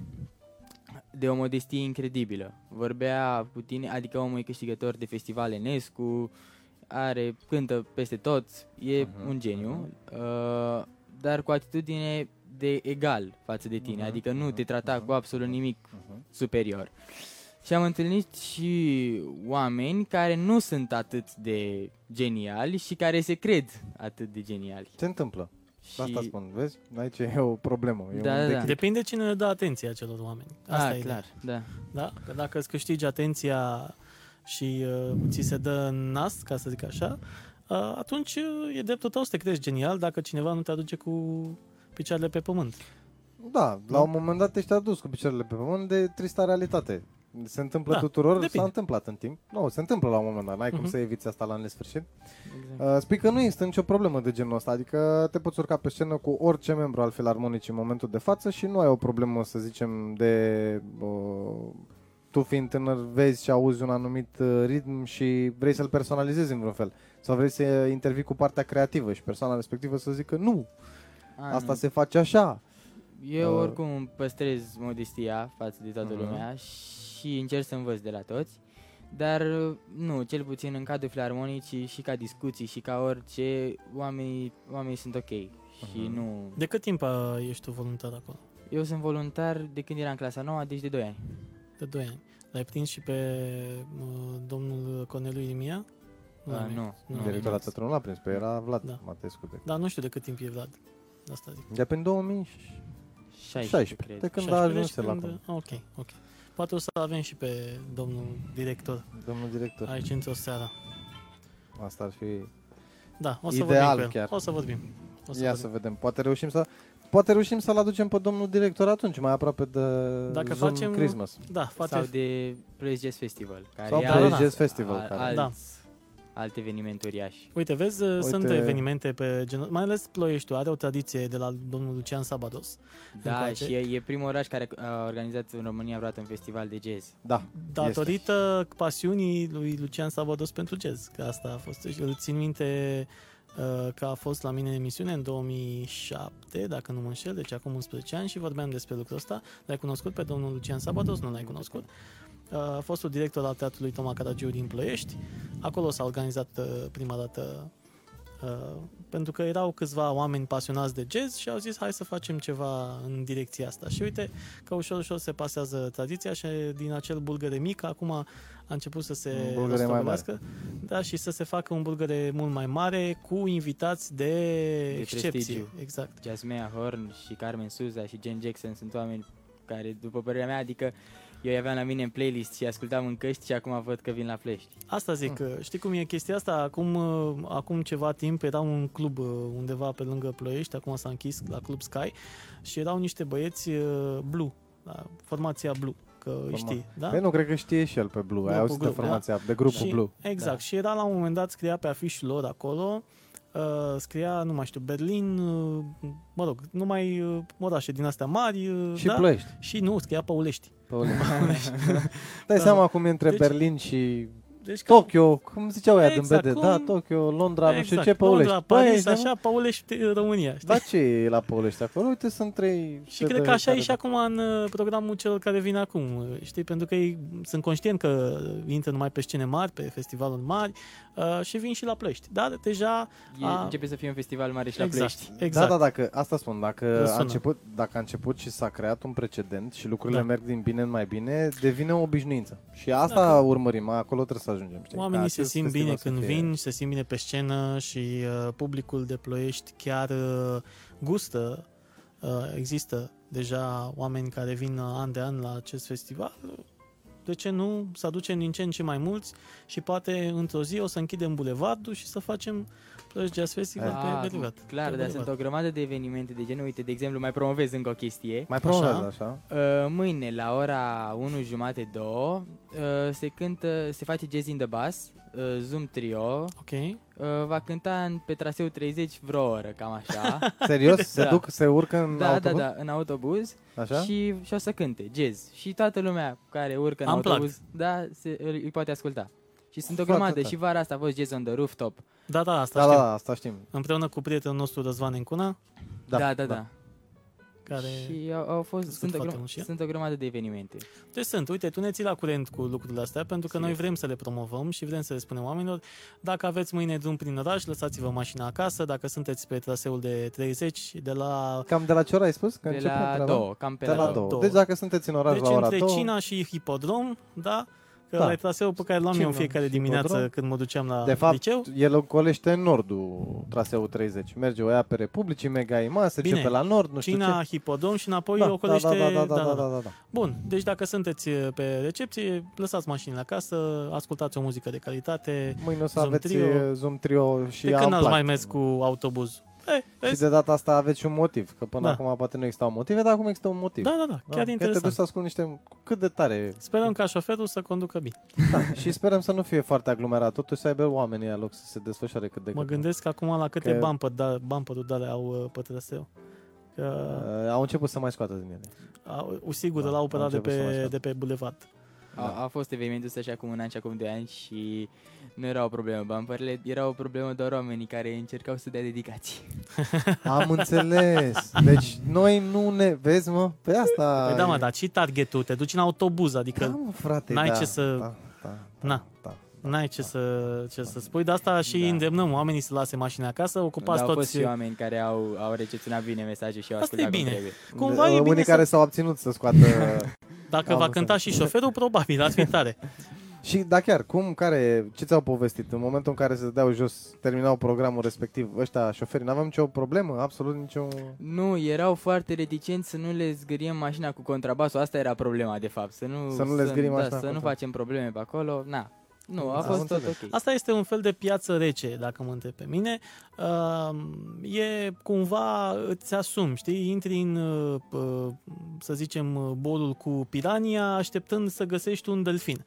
de o modestie incredibilă. Vorbea cu tine, adică omul e câștigător de festivale Enescu, are, cântă peste tot, e Mhm, un geniu, uh, dar cu atitudine de egal față de tine, Mhm, adică nu te mhm, trata mhm, cu absolut nimic Uh-huh. superior. Și am întâlnit și oameni care nu sunt atât de geniali și care se cred atât de geniali. Ce întâmplă? Și... Asta spun, vezi? Aici e o problemă. E Da, un da, da. declic. Depinde cine le dă atenție acelor oameni. Asta ah, e clar, da. Da? Că dacă îți câștigi atenția și uh, ți se dă în nas, ca să zic așa, uh, atunci uh, e dreptul tău să te crezi genial dacă cineva nu te aduce cu picioarele pe pământ. Da, la Nu? un moment dat ești adus cu picioarele pe pământ de trista realitate. Se întâmplă Da, tuturor, depinde. s-a întâmplat în timp. Nu, se întâmplă la un moment dat, n-ai cum Mhm. să eviți asta la nesfârșit. Exact. Uh, spui că nu există nicio problemă de genul ăsta, adică te poți urca pe scenă cu orice membru al filarmonicii în momentul de față și nu ai o problemă, să zicem, de... Uh, tu fiind tânăr vezi și auzi un anumit uh, ritm și vrei să-l personalizezi în vreun fel. Sau vrei să intervii cu partea creativă și persoana respectivă să zică nu, Ah, asta nu. se face așa. Eu uh, oricum îmi păstrez modestia față de toată Mhm. lumea și încerc să învăț de la toți. Dar nu, cel puțin în cadrul filarmonicii și ca discuții și ca orice, oamenii, oamenii sunt ok. Și Mhm. nu... De cât timp uh, ești tu voluntar acolo? Eu sunt voluntar de când eram în clasa 9, deci de 2 ani. De 2 ani. L-ai prins și pe uh, domnul Corneliu Irimia? Ah, l-ai nu, prins. nu. l-ai Directorul prins. atât nu l-a prins, pe era Vlad Da. Matescu. De. Dar nu știu de cât timp e Vlad. De asta zic. De prin 2000 16, 16, cred. de când a 16, ajuns deci la când- acolo. Ok, ok. Poate o să avem și pe domnul director Domnul director, aici într-o seară. asta ar fi... Da, o să Ideal vorbim cu el. chiar. O să vorbim. O să Ia vorbim. să vedem, poate reușim să... Poate reușim să-l aducem pe domnul director atunci, mai aproape de Dacă Zoom facem- Christmas. Da, poate Sau de Praise Jazz Festival, care Sau e da, Praise da, Jazz al- Festival. al- care... alți, Da. Alte evenimente uriașe. Uite, vezi, Uite... sunt Uite- evenimente pe genul, mai ales Ploieștiul are o tradiție de la domnul Lucian Sabados. Da, Încoace. și e, e primul oraș care a organizat în România vreodată un festival de jazz. Da, Datorită pasiunii lui Lucian Sabados pentru jazz, că asta a fost. Deci îl țin minte uh, că a fost la mine în emisiune în 2007, dacă nu mă înșel, deci acum 11 ani și vorbeam despre lucrul ăsta. L-ai cunoscut pe domnul Lucian Sabados? Nu l-ai cunoscut. Uh, A fostul director al Teatrului Toma Caragiu din Ploiești. Acolo s-a organizat uh, prima dată uh, pentru că erau câțiva oameni pasionați de jazz și au zis hai să facem ceva în direcția asta. Și uite că ușor, ușor se pasează tradiția și din acel bulgăre mic acum a început să se Un bulgăre mai rostogolească. Da, și să se facă un bulgăre mult mai mare cu invitați de, De excepție. prestigiu. Exact. Jasmea Horn și Carmen Souza și Jen Jackson sunt oameni care, după părerea mea, adică eu îi aveam la mine în playlist și ascultam în căști și acum văd că vin la Flești. Asta zic, că știi cum e chestia asta? Acum, uh, acum ceva timp era un club uh, undeva pe lângă Ploiești, acum s-a închis la Club Sky și erau niște băieți uh, Blue, da, formația Blue, că îi Forma- știi, da? Păi nu, cred că știe și el pe Blue. Ai Grupul auzit de Blue, formația, de grupul și, Blue. Exact, Da. și era la un moment dat, scria pe afișul lor acolo, uh, scria, nu mai știu, Berlin, uh, mă rog, numai uh, orașe din astea mari, uh, Și da? Ploiești. Și nu, scria Păulești. Pe Olimp. Dai Da. seama cum e între Deci- Berlin și Deci că- Tokyo, cum ziceau ăia Exact, din BD, cum- da, Tokyo, Londra, nu știu exact, ce, Păulești. Londra, Paris, Băi, așa, Păulești, uh, România. Știi? Da, ce e la Păulești acolo? Uite, sunt trei... Și cred că așa e și acum în uh, programul celor care vin acum, uh, știi? Pentru că ei sunt conștient că intră numai pe scene mari, pe festivaluri mari uh, și vin și la Plăști. Dar deja... E, A- Începe să fie un festival mare și la exact, Ploiești. Da, exact. da, dacă, asta spun, dacă Răsună. a, început, dacă a început și s-a creat un precedent și lucrurile Da. merg din bine în mai bine, devine o obișnuință. Și asta Dacă- urmărim, acolo trebuie să ajungem. Știi? Ca Oamenii se acest simt bine festival când să fie- vin, se simt bine pe scenă și uh, publicul de Ploiești chiar uh, gustă. Uh, există deja oameni care vin uh, an de an la acest festival. De ce nu? Să aducem din ce în ce mai mulți și poate într-o zi o să închidem bulevardul și să facem Ploiești Jazz Festival Ah, pe Belgrad. clar, Pe dar Belgrad. sunt o grămadă de evenimente de genul. Uite, de exemplu, mai promovez încă o chestie. Mai promovează Așa. așa. Uh, mâine, la ora 1 jumate 2, uh, se cântă, se face Jazz in the Bass, uh, Zoom Trio, Ok. uh, va cânta în, pe traseu 30 vreo oră, cam așa. Serios? Se Da. duc, se urcă în da, autobuz? da, da, în autobuz Așa? și, și o să cânte jazz. Și toată lumea care urcă în Unplugged. autobuz, da, se, îl, îi poate asculta. Și sunt o Foarte grămadă. tare. Și vara asta a fost Jazz on the Rooftop. Da, da, asta Da, știu. da, da, asta știm. Împreună cu prietenul nostru Răzvan Encuna, Da, da, da. da. Care... Și au, au fost, Crescut sunt o, foarte gră, mult și ea. sunt o grămadă de evenimente. Deci sunt, uite, tu ne ții la curent cu lucrurile astea pentru că Sigur. noi vrem să le promovăm și vrem să le spunem oamenilor. Dacă aveți mâine drum prin oraș, lăsați-vă mașina acasă. Dacă sunteți pe traseul de 30, de la... Cam de la ce oră ai spus? Că de începe la treaba? două, cam pe De la, la două. două. două. Deci dacă sunteți în oraș Deci la ora între 2, Cina și Hipodrom, da? Că Da. da. la traseul pe care l-am eu în Cina fiecare și dimineață Hipodrom. când mă duceam la de fapt, liceu. el ocolește în nordul traseul 30. Merge o ia pe Republicii, Mega Ima, se duce Bine. pe la nord, nu știu Cina, ce. Hipodrom și înapoi Da, ocolește... da, da, da, da, da, da, da, da. Bun, deci dacă sunteți pe recepție, lăsați mașinile acasă, ascultați o muzică de calitate. Mâine o să Zoom aveți Trio. eh, Zoom Trio și de când ați Unplugged. mai mers cu autobuz? E, Și vezi? de data asta aveți și un motiv, că până Da. acum poate nu existau motive, dar acum există un motiv. Da, da, da, chiar Chiar te interesant. duci să ascult niște... Cât de tare... Sperăm ca șoferul să conducă bine. Da, și sperăm să nu fie foarte aglomerat, totuși să aibă oamenii ăia loc să se desfășoare cât de Mă cât. gândesc acum la câte Că- bumper, da, bumper-uri de alea au uh, pe traseu. Că, Uh, au început să mai scoată din ele. au, sigur, Da, da, l-au au operat de început să mai pe, scoată. de pe bulevard. A, a fost evenimentul ăsta și acum un an și acum doi ani și nu era o problemă bumperele, era o problemă doar oamenii care încercau să dea dedicații. Am înțeles. Deci noi nu ne... Vezi, mă? Pe asta... Păi da, mă, e- dar și targetul, te duci în autobuz, adică Da, mă, frate, n-ai da, ce să- Da, da, da, Na. Da. n-ai ce să, ce să spui. De asta și Da. îndemnăm oamenii să lase mașina acasă, ocupați Dar au fost toți... și oameni care au, au recepționat bine mesaje și au Asta e ascultat cum bine. trebuie. Cumva e Unii bine care să... s-au abținut să scoată... Dacă Am va înțeles. cânta și șoferul, probabil, ar fi tare. Și, da chiar, cum, care, ce ți-au povestit? În momentul în care se dădeau jos, terminau programul respectiv, ăștia șoferii, n-aveam nicio problemă, absolut nicio... Nu, erau foarte reticenți să nu le zgâriem mașina cu contrabasul. Asta era problema, de fapt. Să nu, Să nu le zgârim da, mașina Să cu nu contra- facem probleme pe acolo. Na, nu, a Am fost tot înțeles. ok. Asta este un fel de piață rece, dacă mă întreb pe mine. Uh, e cumva, îți asumi, știi? Intri în, uh, uh, să zicem, uh, bolul cu pirania, așteptând să găsești un delfin.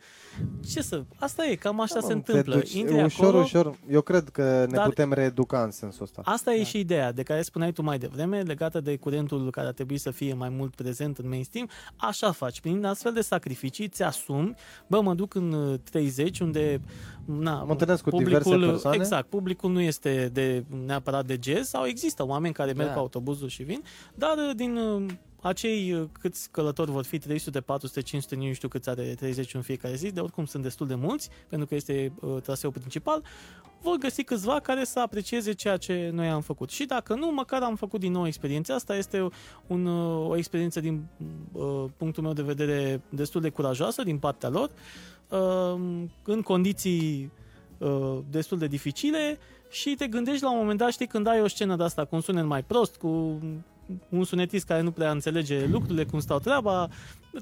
Ce să... Asta e, cam așa Da, se mă, te întâmplă. duci Intri ușor, acolo, ușor, eu cred că ne Dar- putem reeduca în sensul ăsta. Asta e Da. și ideea de care spuneai tu mai devreme, legată de curentul care ar trebui să fie mai mult prezent în mainstream. Așa faci, prin astfel de sacrificii, ți asumi, bă, mă duc în uh, 30, unde na, Mă întâlnesc cu diverse persoane. Exact, publicul nu este de, neapărat de jazz, sau există oameni care merg Da. cu autobuzul și vin, dar uh, din uh, acei uh, câți călători vor fi, 300, 400, 500, nu știu câți are 30 în fiecare zi, de oricum sunt destul de mulți, pentru că este uh, traseul principal, vor găsi câțiva care să aprecieze ceea ce noi am făcut. Și dacă nu, măcar am făcut din nou experiența asta. Este un, uh, o experiență din uh, punctul meu de vedere destul de curajoasă din partea lor, uh, în condiții uh, destul de dificile și te gândești la un moment dat, știi, când ai o scenă de asta cu un sunet mai prost, cu un sunetist care nu prea înțelege lucrurile, cum stau treaba,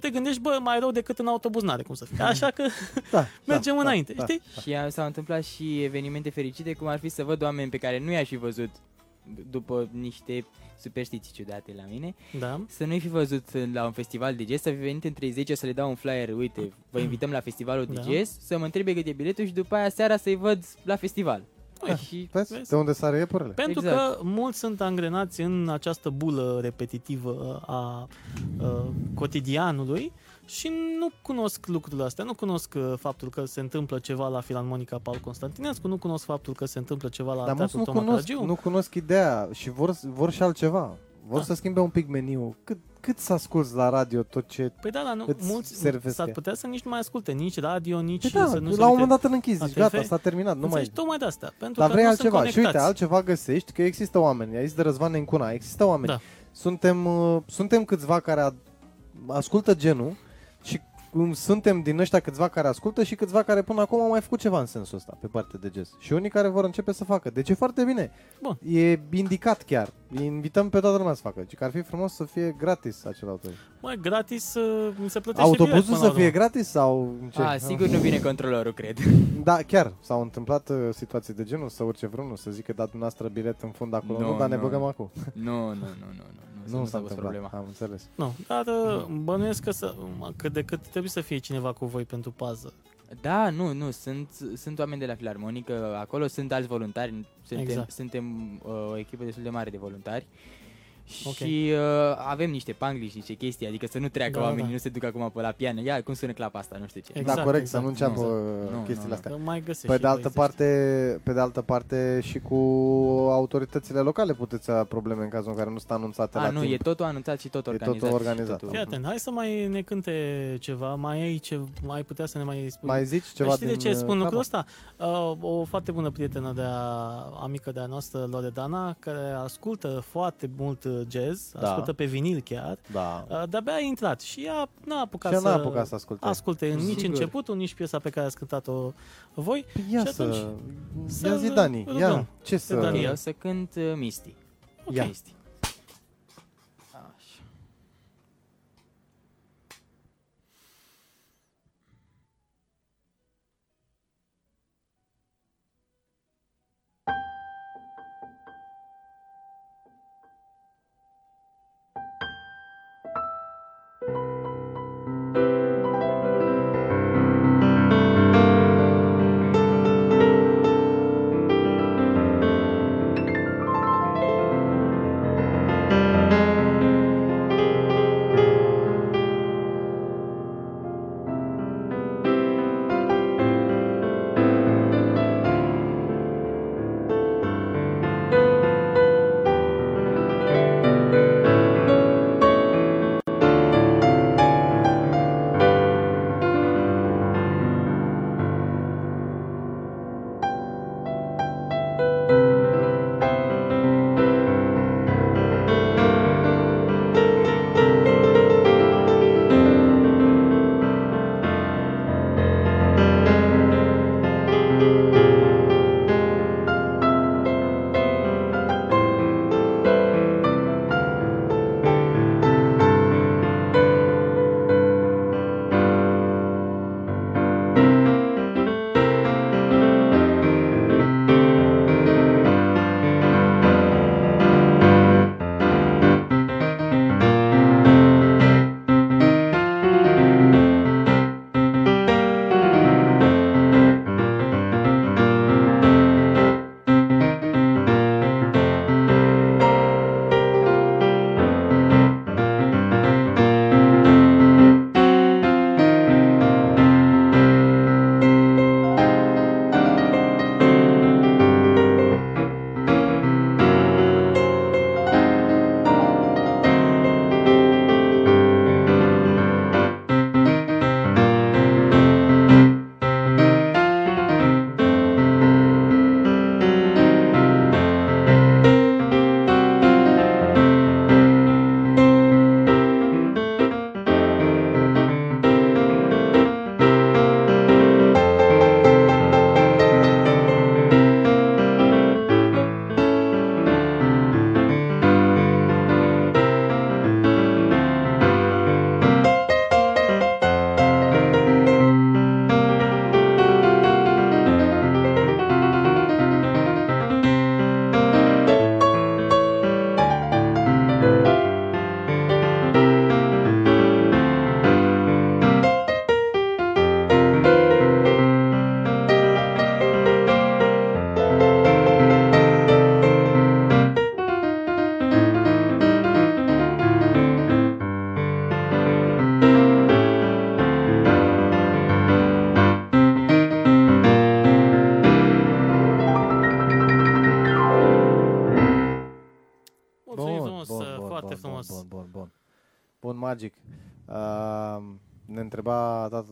te gândești, bă, mai rău decât în autobuz n-are cum să fie. Așa că Da, mergem da, înainte, da, știi? Și a- s-au întâmplat și evenimente fericite, cum ar fi să văd oameni pe care nu i-aș fi văzut după niște superstiții ciudate la mine, Da. să nu-i fi văzut la un festival de jazz, să fi venit între 10 să le dau un flyer, uite, vă invităm la festivalul de Da. jazz, să mă întrebe cât e biletul și după aia seara să-i văd la festival. Ui, și Vezi? Vezi? De unde sare iepurele? Pentru Exact. că mulți sunt angrenați în această bulă repetitivă a, a cotidianului și nu cunosc lucrurile astea, nu cunosc uh, faptul că se întâmplă ceva la Filarmonica Paul Constantinescu, nu cunosc faptul că se întâmplă ceva la Dar mulți Teatrul nu Toma cunosc, Caragiu. nu cunosc ideea și vor, vor și altceva. Vor Da. să schimbe un pic meniul. Cât, cât să asculți la radio tot ce... Păi da, dar nu, îți mulți servesc s-ar ea. putea să nici nu mai asculte nici radio, nici Păi da, să nu se la un uite. moment dat îl închizi, la zici, gata, TV. s-a terminat, nu mai... Înțelegi? Tocmai de asta. Pentru Dar că vrei nu altceva sunt și uite, conectați. altceva găsești, că există oameni, ai zis de Răzvan Nencuna, există oameni. Da. Suntem, uh, suntem câțiva care a, ascultă genul și um, suntem din ăștia câțiva care ascultă și câțiva care până acum au mai făcut ceva în sensul ăsta, pe partea de jazz. Și unii care vor începe să facă. Deci e foarte bine. Bun. E indicat chiar. Invităm pe toată lumea să facă. Deci că ar fi frumos să fie gratis acel autobuz. Măi, gratis uh, mi se plătește bilet Autobuzul până să la fie urmă. gratis sau ce? A, sigur nu vine controlorul, cred. Da, chiar. S-au întâmplat uh, situații de genul să urce vreunul, să zică dat dumneavoastră bilet în fund acolo. Nu, Nu, dar ne nu. băgăm acum. Nu, nu, nu, nu, nu. Nu, Nu nu s-a s-a fost întâmplat. problema. Am înțeles. Nu, dar uh, bănuiesc că să, cât de cât trebuie să fie cineva cu voi pentru pază. Da, nu, nu, sunt, sunt oameni de la Filarmonică, acolo sunt alți voluntari, suntem, Exact. suntem uh, o echipă destul de mare de voluntari Ok. și uh, avem niște pangliși, niște chestii, adică să nu treacă Da, oamenii, da. nu se ducă acum pe la piană, ia cum sună clapa asta, nu știu ce. Exact, da, corect, exact. să nu înceapă Nu, uh, nu, chestiile nu, astea. Că mai găsești Pe și de altă băieți parte, pe de altă parte și cu autoritățile locale puteți avea probleme în cazul în care nu sunt anunțate A, la nu, timp. e totul anunțat și tot E organizat. totul și organizat. totul- Fii atent, hai să mai ne cânte ceva, mai ai ce, mai putea să ne mai spui. Mai zici ceva Păi Știi de din ce spun uh, lucrul capă? ăsta? Uh, o foarte bună prietenă de a, amică de a noastră, Loredana, care ascultă foarte mult uh, jazz, Da. ascultă pe vinil chiar, Da. uh, de-abia a intrat și ea n-a apucat Și ea să n-a apucat să asculte. asculte nici Sigur. începutul, nici piesa pe care ați cântat-o voi. Păi Ia Și să... atunci, Ia să zi, Dani. rugăm Ia, ce pe să... Daniel. Eu o să cânt uh, Misty. Ok. Ia. Misty.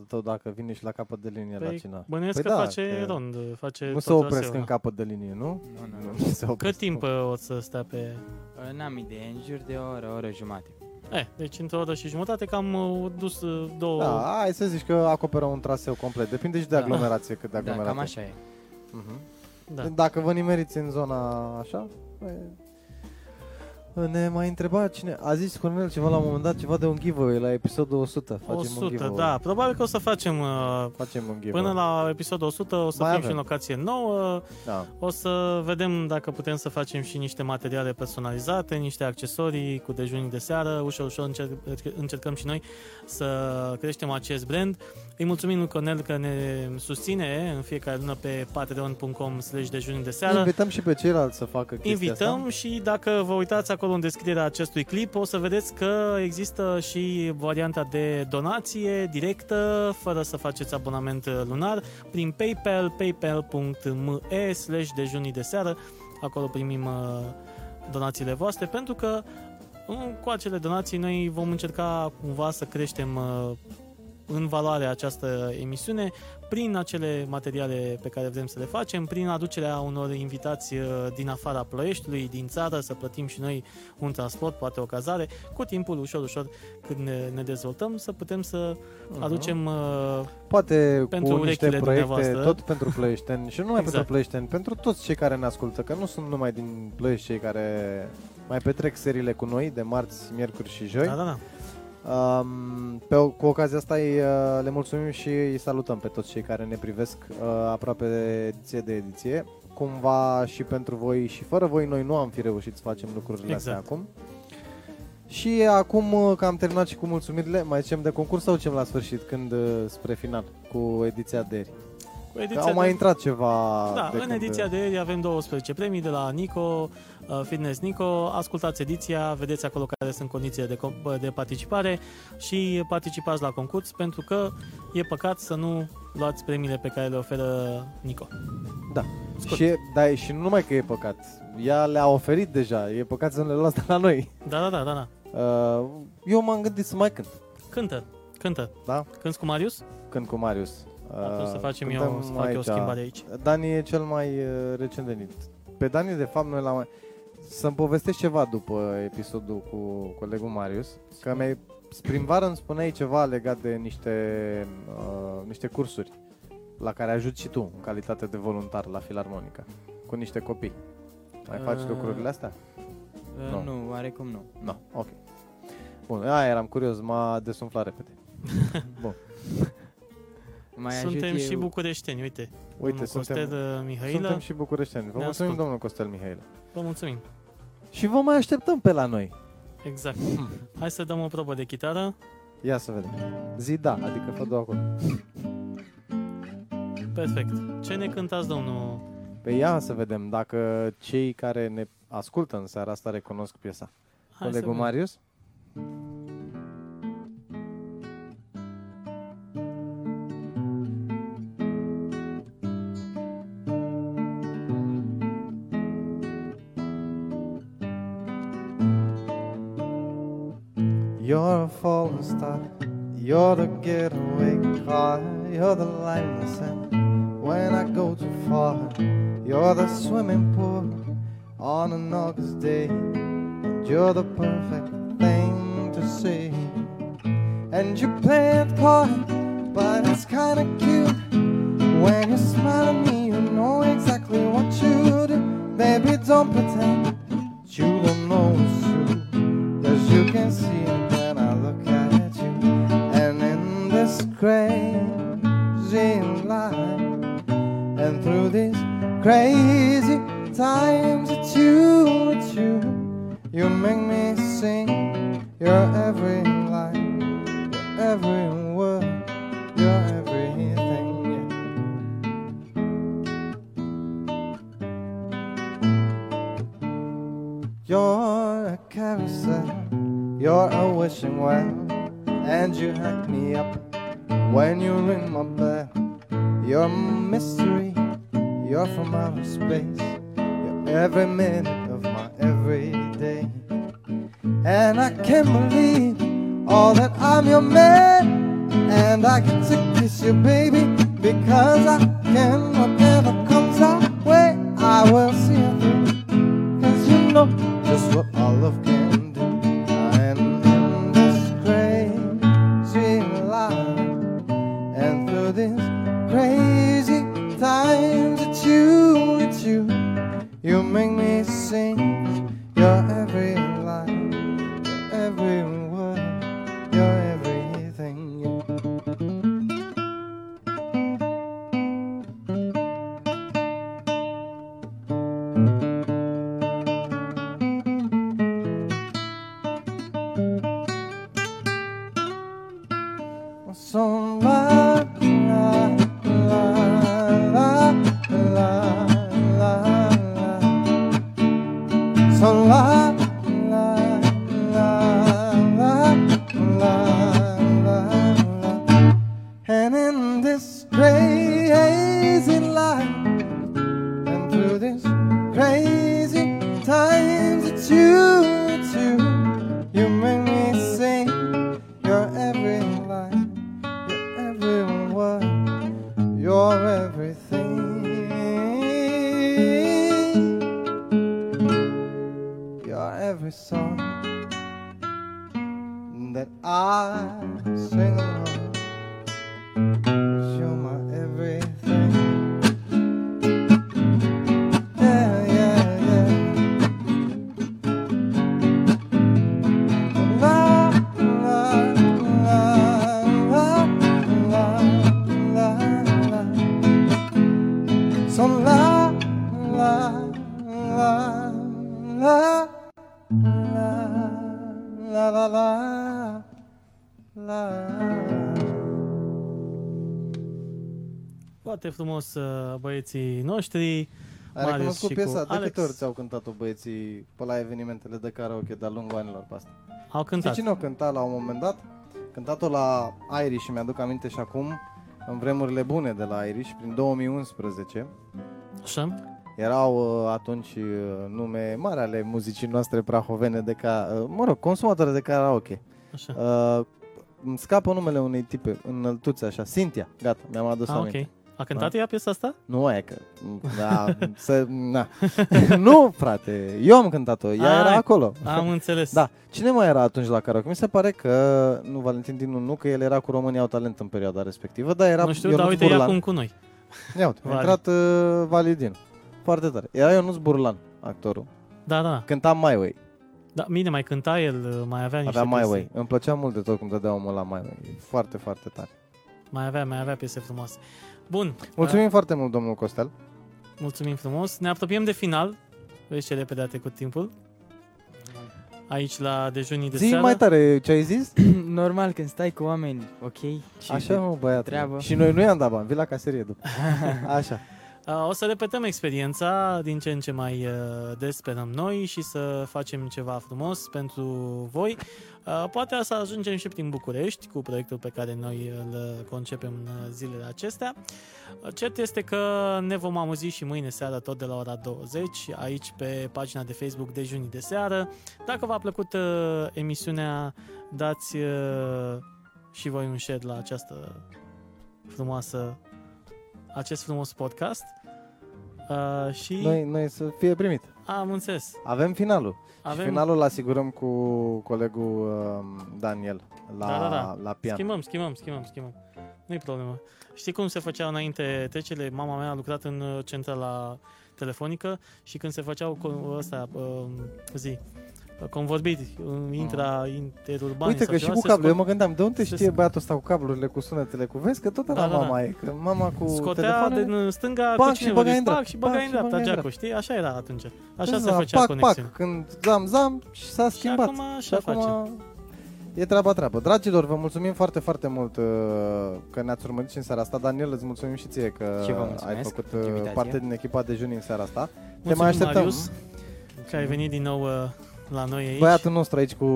Tău dacă vine și la capăt de linie la Păi, cina. bănuiesc Păi că da, face că rond, face Nu tot se opresc traseul în ăla. capăt de linie, nu? Nu, nu, nu. Nu se Cât opresc. timp uh, o să stea pe... Uh, N-am idee, în jur de o oră, o oră jumate. Eh, deci într-o oră și jumătate că am uh, dus uh, două... Da, hai să zici că acoperă un traseu complet. Depinde și de Da. aglomerație, cât de Da, aglomerat cam e. așa e. Mhm. da. Dacă vă nimeriți în zona așa, păi, ne mai întreba cine, a zis Cornel ceva la un moment dat, ceva de un giveaway la episodul 100. Facem un 100, giveaway. da. Probabil că o să facem uh, Facem un giveaway. până la episodul 100 o să Mai fim și avem. în locație nouă. Da. O să vedem dacă putem să facem și niște materiale personalizate, niște accesorii cu dejunii de seară. Ușor, ușor încerc, încercăm și noi să creștem acest brand. Îi mulțumim lui Cornel că ne susține în fiecare lună pe patreon.com slash dejunii de seară. Invităm și pe ceilalți să facă chestia Invităm asta. și dacă vă uitați acolo în descrierea acestui clip, o să vedeți că există și varianta de donație directă, fără să faceți abonament lunar, prin PayPal, paypal.me slash dejunii de seară. Acolo primim uh, donațiile voastre, pentru că uh, cu acele donații noi vom încerca cumva să creștem uh, în valoare această emisiune prin acele materiale pe care vrem să le facem, prin aducerea unor invitați uh, din afara Ploieștiului, din țară, să plătim și noi un transport, poate o cazare, cu timpul, ușor, ușor, când ne, ne dezvoltăm, să putem să Mhm. aducem uh, Poate pentru cu niște urechile proiecte, dumneavoastră. tot pentru plăieșteni și nu numai Exact. pentru plăieșteni, pentru toți cei care ne ascultă, că nu sunt numai din plăiești cei care mai petrec seriile cu noi de marți, miercuri și joi. da, da, da. Um, pe, o- cu ocazia asta îi, uh, le mulțumim și îi salutăm pe toți cei care ne privesc uh, aproape de ediție de ediție. Cumva și pentru voi și fără voi noi nu am fi reușit să facem lucrurile astea Exact. acum. Și acum uh, că am terminat și cu mulțumirile, mai zicem de concurs sau cem la sfârșit, când uh, spre final, cu ediția de ieri? Cu Că ediția au mai de... intrat ceva Da, de în când, ediția de ieri avem 12 premii de la Nico, uh, Fitness Nico. Ascultați ediția, vedeți acolo care sunt condițiile de, com- de participare și participați la concurs pentru că e păcat să nu luați premiile pe care le oferă Nico. Da. Scurt. Și, da, și nu numai că e păcat, ea le-a oferit deja, e păcat să nu le luați de la noi. Da, da, da, da, da. Uh, eu m-am gândit să mai cânt. Cântă, cântă. Da? Cânți cu Marius? Când cu Marius. Atunci să Uh, facem cântăm eu, să fac eu o aici. schimbare aici. Dani e cel mai uh, recent venit. Pe Dani, de fapt, noi l-am mai... Să-mi povestești ceva după episodul cu colegul Marius, că mi prin vară îmi spuneai ceva legat de niște, uh, niște cursuri la care ajuți și tu, în calitate de voluntar la Filarmonica, cu niște copii. Mai faci Uh, lucrurile astea? Uh, Nu. Nu, oarecum nu. Nu, ok. Bun, aia eram curios, m-a desumflat repede. Bun, Mai Suntem ajut și eu... bucureșteni, uite. uite, Domnul suntem, Costel uh, Mihailă, suntem și bucureșteni. Vă Ne mulțumim, ascult. domnul Costel Mihailă. vă mulțumim. Și vă mai așteptăm pe la noi. Exact. Hai să dăm o probă de chitară. Ia să vedem. Zi da, adică fă două acolo. Perfect. Ce ne cântați, domnul? Pe ia să vedem dacă cei care ne ascultă în seara asta recunosc piesa. Hai să Colegul vedem. A falling star. You're the getaway car. You're the the sand. When I go too far, you're the swimming pool on an August day. And you're the perfect thing to see. And you play it coy, but it's kinda cute. When you smile at me, you know exactly what you do. Baby, don't pretend you don't know it's true. Cause you can see crazy times, it's you, it's you. You make me frumos uh, băieții noștri. Ai Marius recunoscut și piesa? cu De Alex. câte ori ți-au cântat-o băieții pe la evenimentele de karaoke de-a lungul anilor pe asta? Au Știi cântat. cine o cânta la un moment dat? Cântat-o la Irish și mi-aduc aminte și acum, în vremurile bune de la Irish, prin 2011. Așa? Erau uh, atunci uh, nume mari ale muzicii noastre prahovene de ca, uh, mă rog, consumatoare de karaoke. Așa. Uh, îmi scapă numele unei tipe înăltuțe așa, Cynthia, gata, mi-am adus Ah, aminte. ok. A cântat ea piesa asta? Nu e că, da, să, na. nu frate, eu am cântat-o, ea Ah, era acolo. Am înțeles. Da, cine mai era atunci la karaoke? Mi se pare că, nu Valentin Dinu, nu, că el era cu România au talent în perioada respectivă, dar era nu știu, Ionuț dar uite, e Burlan. acum cu noi. Ia uite, a Vali. intrat uh, Validin. Foarte tare. Era Ionuț Burlan, actorul. Da, da. Cânta My Way. Da, bine, mai cânta el, uh, mai avea niște Avea My piese. Way. Îmi plăcea mult de tot cum dădea omul la My Way. E foarte, foarte tare. Mai avea, mai avea piese frumoase. Bun. Mulțumim Uh, foarte mult, domnul Costel. mulțumim frumos. Ne apropiem de final. Vezi ce repede a trecut timpul. Aici la dejunii de Zi seară. mai tare ce ai zis? Normal, când stai cu oameni, ok? Și Așa, mă, băiat. treabă. Și noi nu i-am dat bani, vii la caserie după. Așa. Uh, O să repetăm experiența din ce în ce mai uh, des sperăm noi și să facem ceva frumos pentru voi. Uh, Poate să ajungem și prin București cu proiectul pe care noi îl uh, concepem în zilele acestea. Uh, Cert este că ne vom amuzi și mâine seară tot de la ora 20 aici pe pagina de Facebook Dejunii de seară. Dacă v-a plăcut uh, emisiunea, dați uh, și voi un share la această frumoasă acest frumos podcast. Uh, și Noi, noi să fie primit. Am înțeles. Avem finalul. Avem, Și finalul îl asigurăm cu colegul uh, Daniel la, Da, da, da. la pian. Schimbăm, schimbăm, schimbăm, schimbăm. Nu-i problemă. Știi cum se făceau înainte trecele? Mama mea a lucrat în uh, centrala telefonică și când se făceau co- ăsta, uh, zi, convorbiri, uh, intra, interurban Uite sau că și ceva, cu se cablu, eu sco- mă gândeam, de unde se știe sc- băiatul ăsta cu cablurile, cu sunetele, cu vezi că tot Da, la da, mama da. e, că mama cu Scotea telefoanele, din stânga Pac cu și cine băga vorbiți, în dreapta. pac și băga Pac în și dreapta, băga în Geacu, știi? Așa era atunci. Așa se Da, făcea pac, conexiune. pac, când zam, zam și s-a schimbat. acum așa și acum facem. e treaba treabă. Dragilor, vă mulțumim foarte, foarte mult uh, că ne-ați urmărit și în seara asta. Daniel, îți mulțumim și ție că Și vă ai mulțumesc făcut pentru uh, invitație. parte din echipa de juni în seara asta. Te Mulțumim, mai așteptăm. Marius, că ai venit din nou uh, la noi aici. Băiatul nostru aici cu,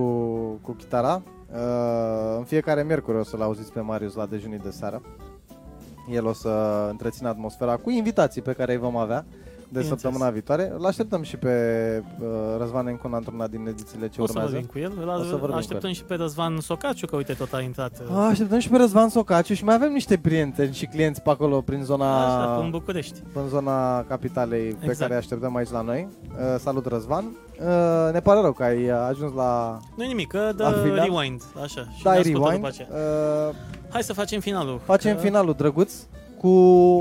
cu chitara. Uh, în fiecare miercuri o să-l auziți pe Marius la dejunii de seară. El o să întrețină atmosfera cu invitații pe care îi vom avea. Bineînțeles. săptămâna viitoare. Îl așteptăm și pe uh, Răzvan Encuna într-una din edițiile ce O să urmează. vorbim cu el. O să vorbim Îl cu așteptăm și pe Răzvan Socaciu, că uite, tot a intrat. uh, Așteptăm și pe Răzvan Socaciu și mai avem niște prieteni și clienți pe acolo prin zona, Așa, în București. în zona capitalei pe Exact. care așteptăm aici la noi. Uh, salut Răzvan. Uh, ne pare rău că ai ajuns la Nu nimic, că dă La final? rewind, așa. Și Dai ne ascultă Rewind. după aceea. Uh, Hai să facem finalul. facem că- finalul drăguț cu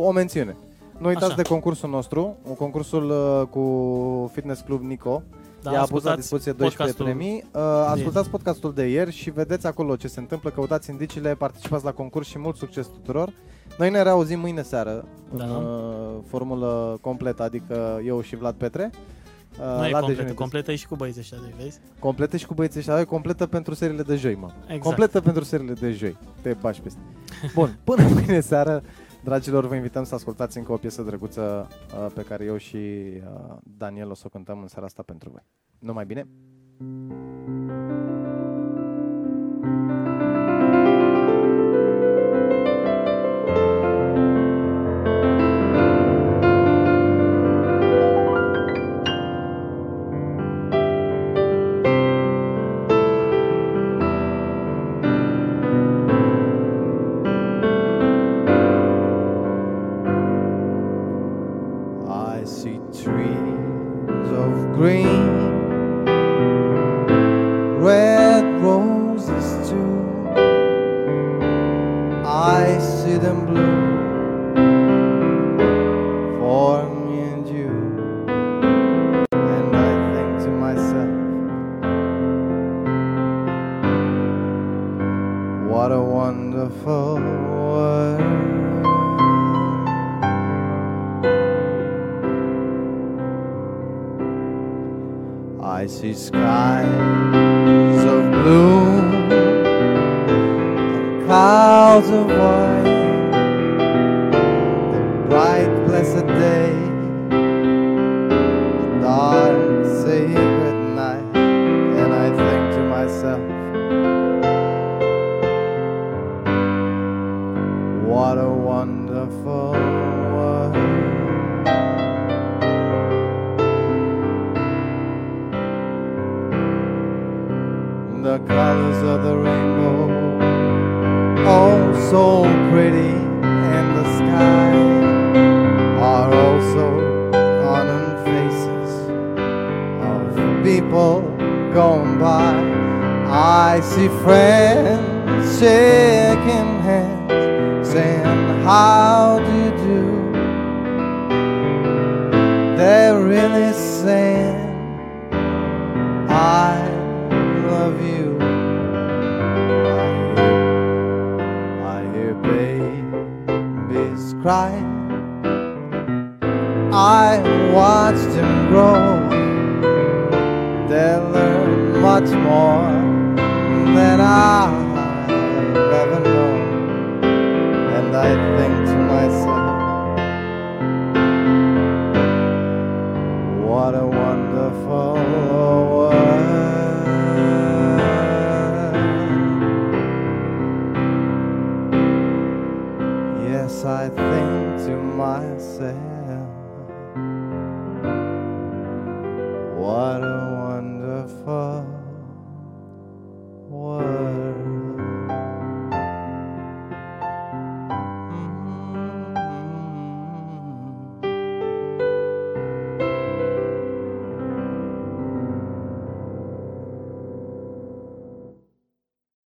o mențiune. Nu uitați Așa. de concursul nostru, un concursul uh, cu Fitness Club Nico. Da, I-a pus la ascultați dispoziție 12 podcastul. premii. Uh, ascultați podcastul de ieri și vedeți acolo ce se întâmplă, căutați indiciile, participați la concurs și mult succes tuturor. Noi ne reauzim mâine seară Da. în uh, formulă completă, adică eu și Vlad Petre. Uh, Nu e la completă, dejun. completă e și cu băieții ăștia, deci vezi? Completă și cu băieții ăștia, e completă pentru seriile de joi, mă. Exact. Completă pentru seriile de joi. Te bași peste. Bun, până mâine seară, dragilor, vă invităm să ascultați încă o piesă drăguță uh, pe care eu și uh, Daniel o să o cântăm în seara asta pentru voi. Numai bine! I of the rainbow, oh so pretty, and the sky are also on faces of people going by. I see friends shaking hands, saying, How do you do? They're really saying, I cry. I watched them grow. They'll learn much more than I've ever known. And I think